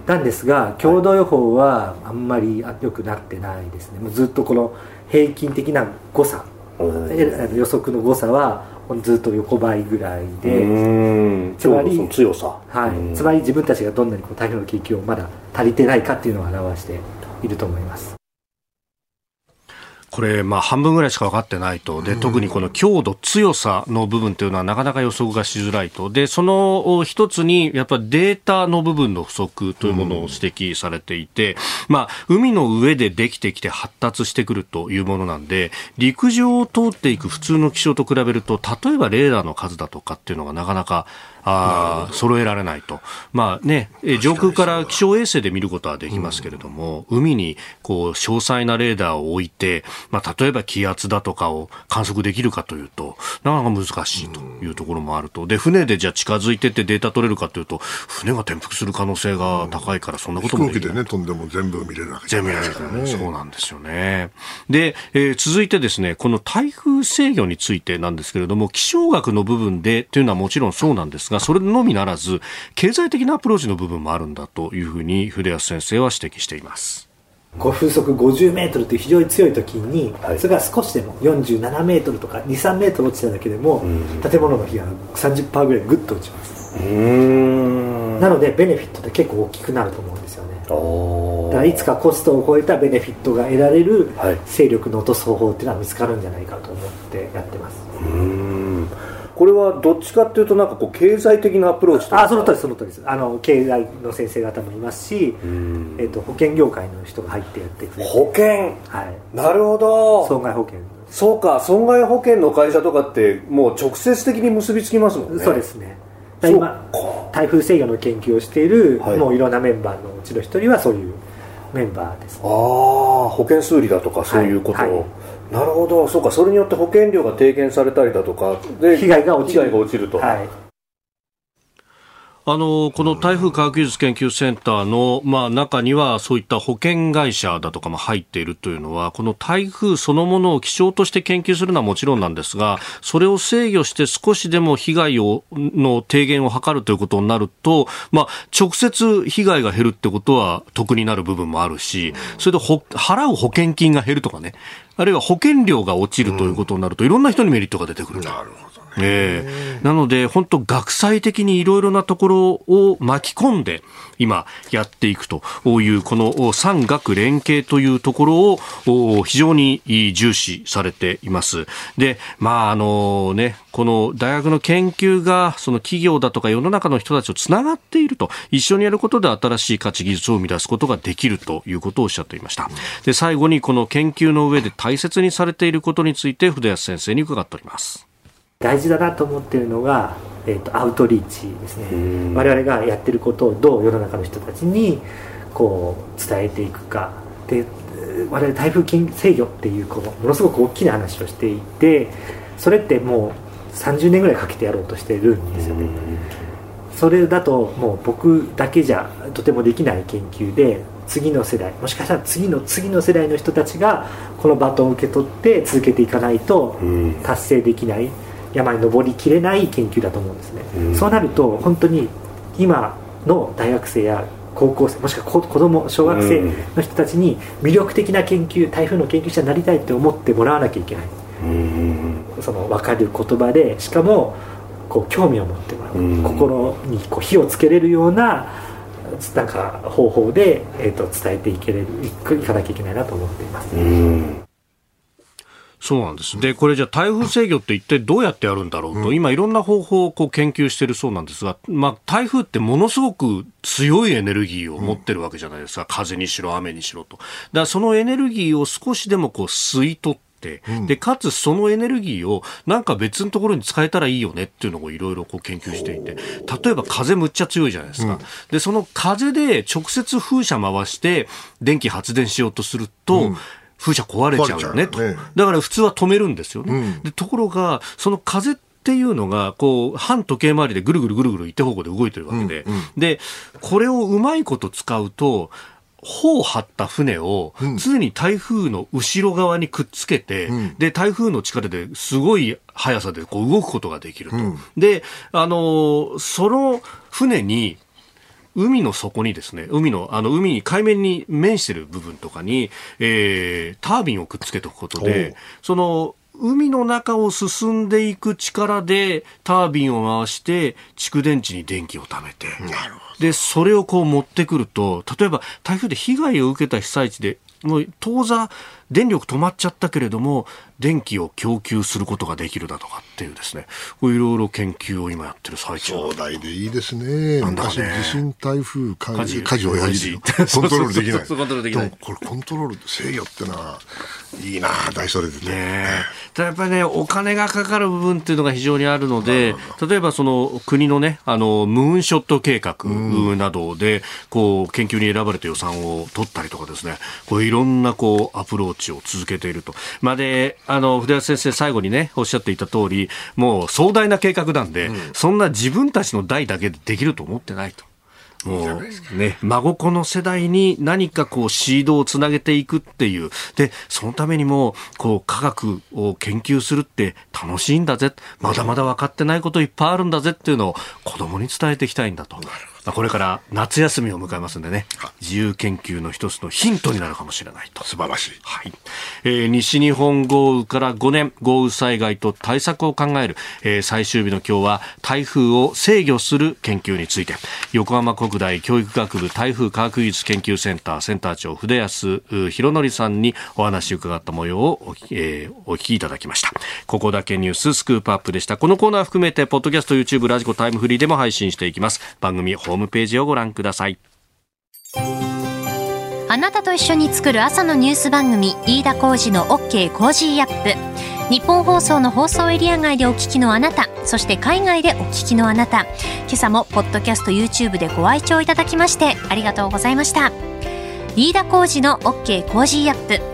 なんですが共同予報はあんまり良くなってないですね。もうずっとこの平均的な誤差。予測の誤差はずっと横ばいぐらいでつまり強さ、はい、つまり自分たちがどんなにこう台風の景気をまだ足りてないかっていうのを表していると思いますこれ、まあ、半分ぐらいしか分かってないと。で特にこの強度、強さの部分というのはなかなか予測がしづらいと。でその一つにやっぱりデータの部分の不足というものを指摘されていて、まあ、海の上でできてきて発達してくるというものなんで陸上を通っていく普通の気象と比べると例えばレーダーの数だとかっていうのがなかなかあ揃えられないと、まあね、上空から気象衛星で見ることはできますけれども、うん、海にこう詳細なレーダーを置いて、まあ、例えば気圧だとかを観測できるかというと、なかなか難しいというところもあると、で船でじゃあ近づいてってデータ取れるかというと、船が転覆する可能性が高いから、そんなこともできない、飛行機でね、飛んでも全部見れるわけ全部見れるからね、そうなんですよね。で、えー、続いてですね、この台風制御についてなんですけれども、気象学の部分でというのはもちろんそうなんですが、それのみならず、経済的なアプローチの部分もあるんだというふうに、筆安先生は指摘しています。風速50メートルという非常に強い時に、はい、それが少しでも47メートルとか23メートル落ちただけでも、建物の被害が30%ぐらいぐっと落ちます。なのでベネフィットって結構大きくなると思うんですよね。だからいつかコストを超えたベネフィットが得られる勢力の落とす方法っていうのは見つかるんじゃないかと思ってやってますこれはどっちかっていうとなんかこう経済的なアプローチあその通りその通りです。あの経済の先生方もいますし、えーと、保険業界の人が入ってやってくれて。保険？はい。なるほど。損害保険そうか損害保険の会社とかってもう直接的に結びつきますもんね。そうですね。今台風制御の研究をしている、はい、もういろんなメンバーのうちの一人はそういうメンバーです、ね、ああ保険数理だとかそういうことを、はい。はいなるほど。そうか。それによって保険料が低減されたりだとかで被害が落ちる。被害が落ちると、はい。あのこの台風科学技術研究センターの、まあ、中にはそういった保険会社だとかも入っているというのはこの台風そのものを気象として研究するのはもちろんなんですがそれを制御して少しでも被害をの低減を図るということになると、まあ、直接被害が減るってことは得になる部分もあるしそれで払う保険金が減るとかねあるいは保険料が落ちるということになると、いろんな人にメリットが出てくる。なるほど。えー、なので、本当、学際的にいろいろなところを巻き込んで、今、やっていくという、この産学連携というところを非常に重視されています。で、まあ、あのね、この大学の研究が、その企業だとか世の中の人たちをつながっていると、一緒にやることで新しい価値技術を生み出すことができるということをおっしゃっていました。で、最後にこの研究の上で大切にされていることについて、筆安先生に伺っております。大事だなと思っているのが、えーと、アウトリーチですね我々がやってることをどう世の中の人たちにこう伝えていくかで我々台風制御っていうこのものすごく大きな話をしていてそれってもう30年ぐらいかけてやろうとしてるんですよね。それだともう僕だけじゃとてもできない研究で次の世代もしかしたら次の次の世代の人たちがこのバトンを受け取って続けていかないと達成できない山に登りきれない研究だと思うんですね、うん、そうなると本当に今の大学生や高校生もしくは子供小学生の人たちに魅力的な研究台風の研究者になりたいって思ってもらわなきゃいけない、うん、その分かる言葉でしかもこう興味を持ってもらう、うん、心にこう火をつけれるようななんか方法で、えーと、伝えていけれるいかなきゃいけないなと思っています。そうなんです。で、これじゃ台風制御って一体どうやってやるんだろうと、うん、今いろんな方法をこう研究してるそうなんですが、まあ台風ってものすごく強いエネルギーを持ってるわけじゃないですか。うん、風にしろ雨にしろと。だそのエネルギーを少しでもこう吸い取って、で、かつそのエネルギーをなんか別のところに使えたらいいよねっていうのをいろいろ研究していて、例えば風むっちゃ強いじゃないですか。うん、で、その風で直接風車回して電気発電しようとすると、うん。風車壊れちゃうよねと、ね、だから普通は止めるんですよね、うん、でところがその風っていうのがこう反時計回りでぐるぐるぐるぐる一定方向で動いてるわけで、うんうん、でこれをうまいこと使うと帆を張った船を常に台風の後ろ側にくっつけて、うん、で台風の力ですごい速さでこう動くことができると。うん、であのその船に海の底にですね、海の、あの、海に海面に面している部分とかに、えー、タービンをくっつけておくことで、その、海の中を進んでいく力でタービンを回して蓄電池に電気を貯めて。でそれをこう持ってくると例えば台風で被害を受けた被災地でもう当座電力止まっちゃったけれども電気を供給することができるだとかっていうですね。いろいろ研究を今やってる最中。壮大でいいですね。なんだ、ね、地震台風火事火事をやりコントロールできない。コントロールできない。これコントロール制御ってのはいいな大それでね。ただやっぱりねお金がかかる部分っていうのが非常にあるので例えばその国のねあのムーンショット計画などでこう研究に選ばれた予算を取ったりとかですね。こういろんなこうアプローチを続けているとまであの筆谷先生最後にねおっしゃっていた通りもう壮大な計画なんで、うん、そんな自分たちの代だけでできると思ってないと。もうね、孫子の世代に何かこうシードをつなげていくっていう。で、そのためにも、こう科学を研究するって楽しいんだぜ。まだまだ分かってないこといっぱいあるんだぜっていうのを子供に伝えていきたいんだと。これから夏休みを迎えますんでね、自由研究の一つのヒントになるかもしれないと。素晴らしい。はい。えー、西日本豪雨から5年、豪雨災害と対策を考える、えー、最終日の今日は、台風を制御する研究について、横浜国大教育学部台風科学技術研究センターセンター長、筆安博則さんにお話を伺った模様をお,、えー、お聞きいただきました。ここだけニューススクープアップでした。このコーナー含めて、ポッドキャスト、YouTube、ラジコ、タイムフリーでも配信していきます。番組ホームページをご覧ください。あなたと一緒に作る朝のニュース番組飯田浩司の OK コージーアップ。ニッポン放送の放送エリア外でお聞きのあなたそして海外でお聞きのあなた。今朝もポッドキャスト YouTube でご愛聴いただきましてありがとうございました。飯田浩司の OK コージーアップ。